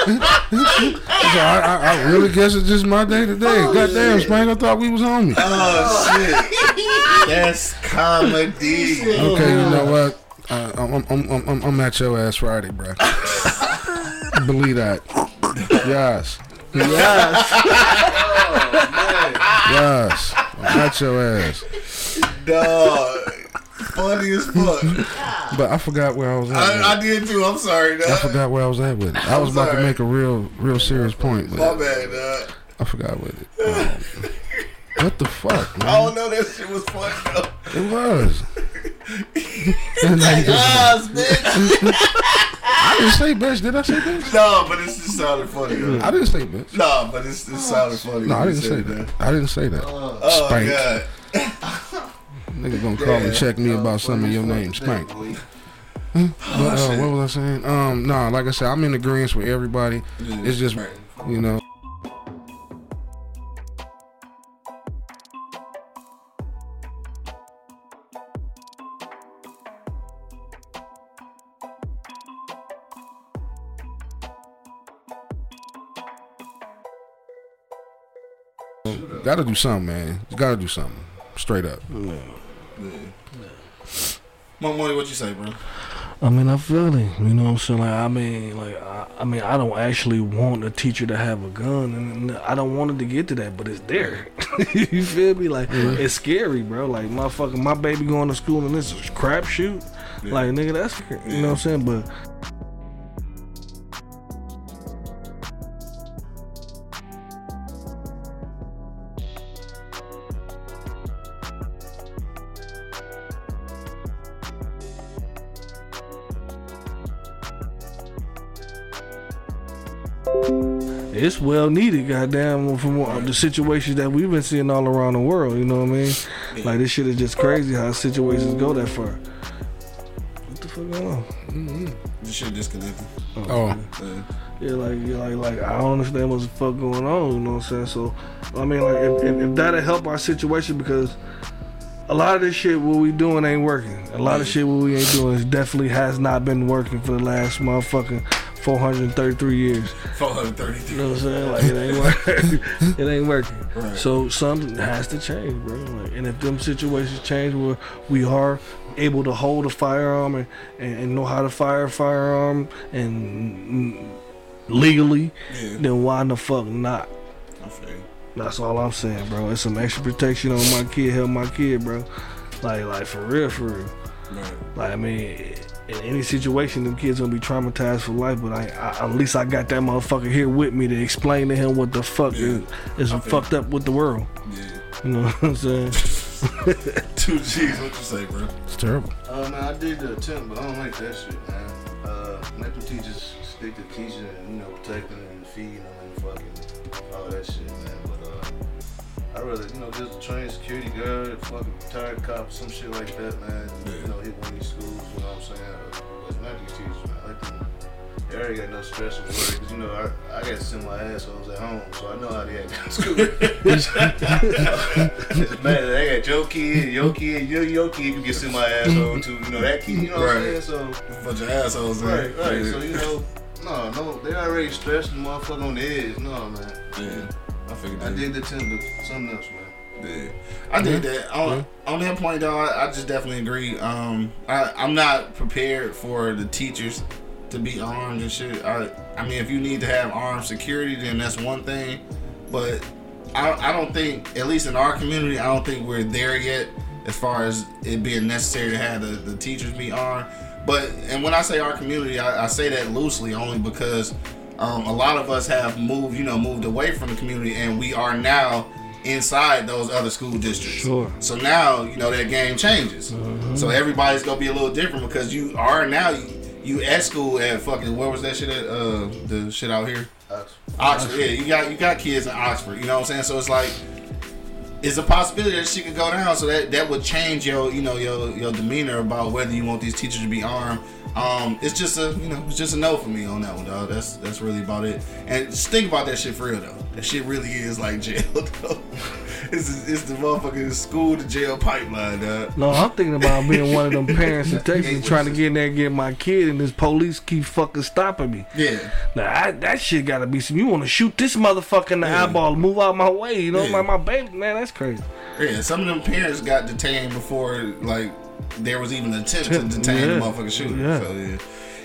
So I, I, I really guess it's just my day today. Goddamn, Spank, I thought we was homies. Oh, shit. That's comedy. Okay, you know what? Uh, I'm, I'm, I'm, I'm, I'm at your ass Friday, bro. Believe that. Yes. Yes. I'm at your ass. Dog. Funny as fuck. But I forgot where I was at. I, I did too. I'm sorry, I forgot where I was at with it. I was about to make a real, real serious point, My but bad, dog. I forgot with it. Um, what the fuck, Man? I don't know that shit was funny though. It was. And I, Yas, bitch. I didn't say bitch. Did I say bitch? No, but it's just sounded funny. Though. I didn't say bitch. No, but it's, it sounded funny. No, I didn't say said that. I didn't say that. Oh Spank. god. Nigga gonna call and check me about some of your name, Spank. But uh, what was I saying? Um, no, like I said, I'm in agreement with everybody. It's just, you know, gotta do something, man. You gotta do something. Straight up. Monk Money, what you say, bro? I mean, I feel it. You know what I'm saying? Like, I mean, like, I, I mean, I don't actually want a teacher to have a gun, and I don't want it to get to that, but it's there. you feel me? Like, it's scary, bro. Like, motherfucker, my baby going to school and this is crap shoot. Like, nigga, that's scary. You know what I'm saying? But well needed, goddamn, from what, the situations that we've been seeing all around the world. You know what I mean? Like this shit is just crazy how situations go that far. What the fuck going on? This shit disconnected. Oh, Uh, Yeah, like, yeah, like, like I don't understand what the fuck going on. You know what I'm saying? So, I mean, like, if, if, if that'll help our situation, because a lot of this shit what we doing ain't working. A lot of shit what we ain't doing is definitely has not been working for the last motherfucking 433 years. 433. You know what I'm saying? Like it ain't working. it ain't working. Right. So something has to change, bro. Like, and if them situations change where we are able to hold a firearm and, and, and know how to fire a firearm and legally, Yeah, then why the fuck not? You. That's all I'm saying, bro. It's some extra protection on my kid, help my kid, bro. Like, like for real, for real. Right. Like, I mean, in any situation, them kids gonna be traumatized for life. But I, I at least I got that motherfucker here with me to explain to him what the fuck Yeah. is, is fucked up with the world. Yeah. You know what I'm saying? Two G's, what you say, bro? it's terrible. Uh, man, I did the attempt, but I don't like that shit, man. Uh, let the teachers stick to teaching and, you know, protecting and feeding them and fucking all that shit, man. But, uh, I rather, you know, just train security guard, fucking retired cop, some shit like that, man. You know, hit one of these schools, you know what I'm saying? But not these teachers, man. Let them, they already got no stress or worry, because, you know, I, I got to send my assholes at home, so I know how they act in school. It's bad. I got your kid, your kid, your, your kid, you can send my asshole to, you know, that kid, you know what I'm saying? So, Bunch of assholes, man. right, right. So, you know, no, no, they already stressed and motherfucker on the edge. No, man. Yeah. I figured I did the tender, something else, man. Yeah. I did that. On, on that point, though, I, I just definitely agree. Um, I, I'm not prepared for the teachers to be armed and shit. I, I mean, if you need to have armed security, then that's one thing. But I, I don't think, at least in our community, I don't think we're there yet as far as it being necessary to have the, the teachers be armed. But, and when I say our community, I, I say that loosely only because um, a lot of us have moved, you know, moved away from the community and we are now inside those other school districts. Sure. So now, you know, that game changes. So everybody's gonna be a little different because you are now you, you at school at fucking where was that shit at uh the shit out here? Oxford, yeah, you got you got kids in Oxford. You know what I'm saying? So it's like it's a possibility that she could go down. So that that would change your you know your your demeanor about whether you want these teachers to be armed. Um, it's just a you know it's just a no for me on that one, dog. That's that's really about it. And just think about that shit for real though. That shit really is like jail though. it's it's the motherfucking school to jail pipeline, dog. No, I'm thinking about being one of them parents in Texas trying to get in there and get my kid, and this police keep fucking stopping me. Yeah. Now I, that shit gotta be some. You want to shoot this motherfucker in the Yeah. eyeball, move out my way, you know, Yeah. like my baby, man. That's crazy. Yeah, some of them parents got detained before like there was even an attempt to detain the yeah. motherfucking shooter. Yeah. So yeah.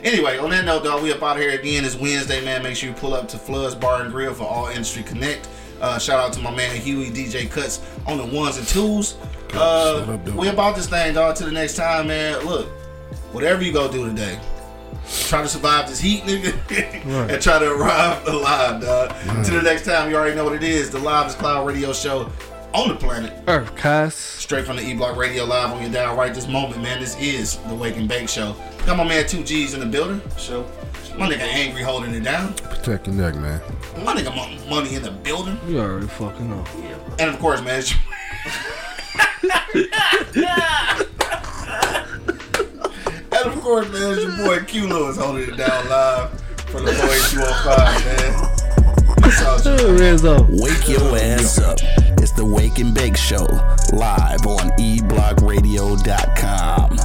Anyway, on that note, dog, we up out of here again. It's Wednesday, man. Make sure you pull up to Floods Bar and Grill for All Industry Connect. Uh, shout out to my man Huey DJ Cuts on the ones and twos. Uh, Shut up, dude. we about this thing, dog. To the next time, man. Look, whatever you go do today, try to survive this heat, nigga, and try to arrive alive, dog. Till the next time, you already know what it is. The Live is Cloud Radio Show on the planet. Earth, Cuz. Straight from the E Block Radio Live on your dial right this moment, man. This is the Wake and Bake Show. Got my man 2G's in the building. So, My nigga Angry holding it down. Protect your neck, man. My nigga Mon- Money in the building. You already fucking know. And of course, man, And of course, man, it's your boy Q Lewis holding it down live from the boy 205, man. Peace out, you. Rizzo. Wake your ass up. It's the Wake and Bake Show, live on eblockradio.com.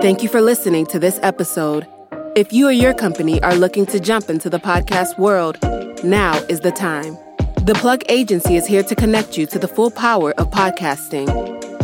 Thank you for listening to this episode. If you or your company are looking to jump into the podcast world, now is the time. The Plug Agency is here to connect you to the full power of podcasting.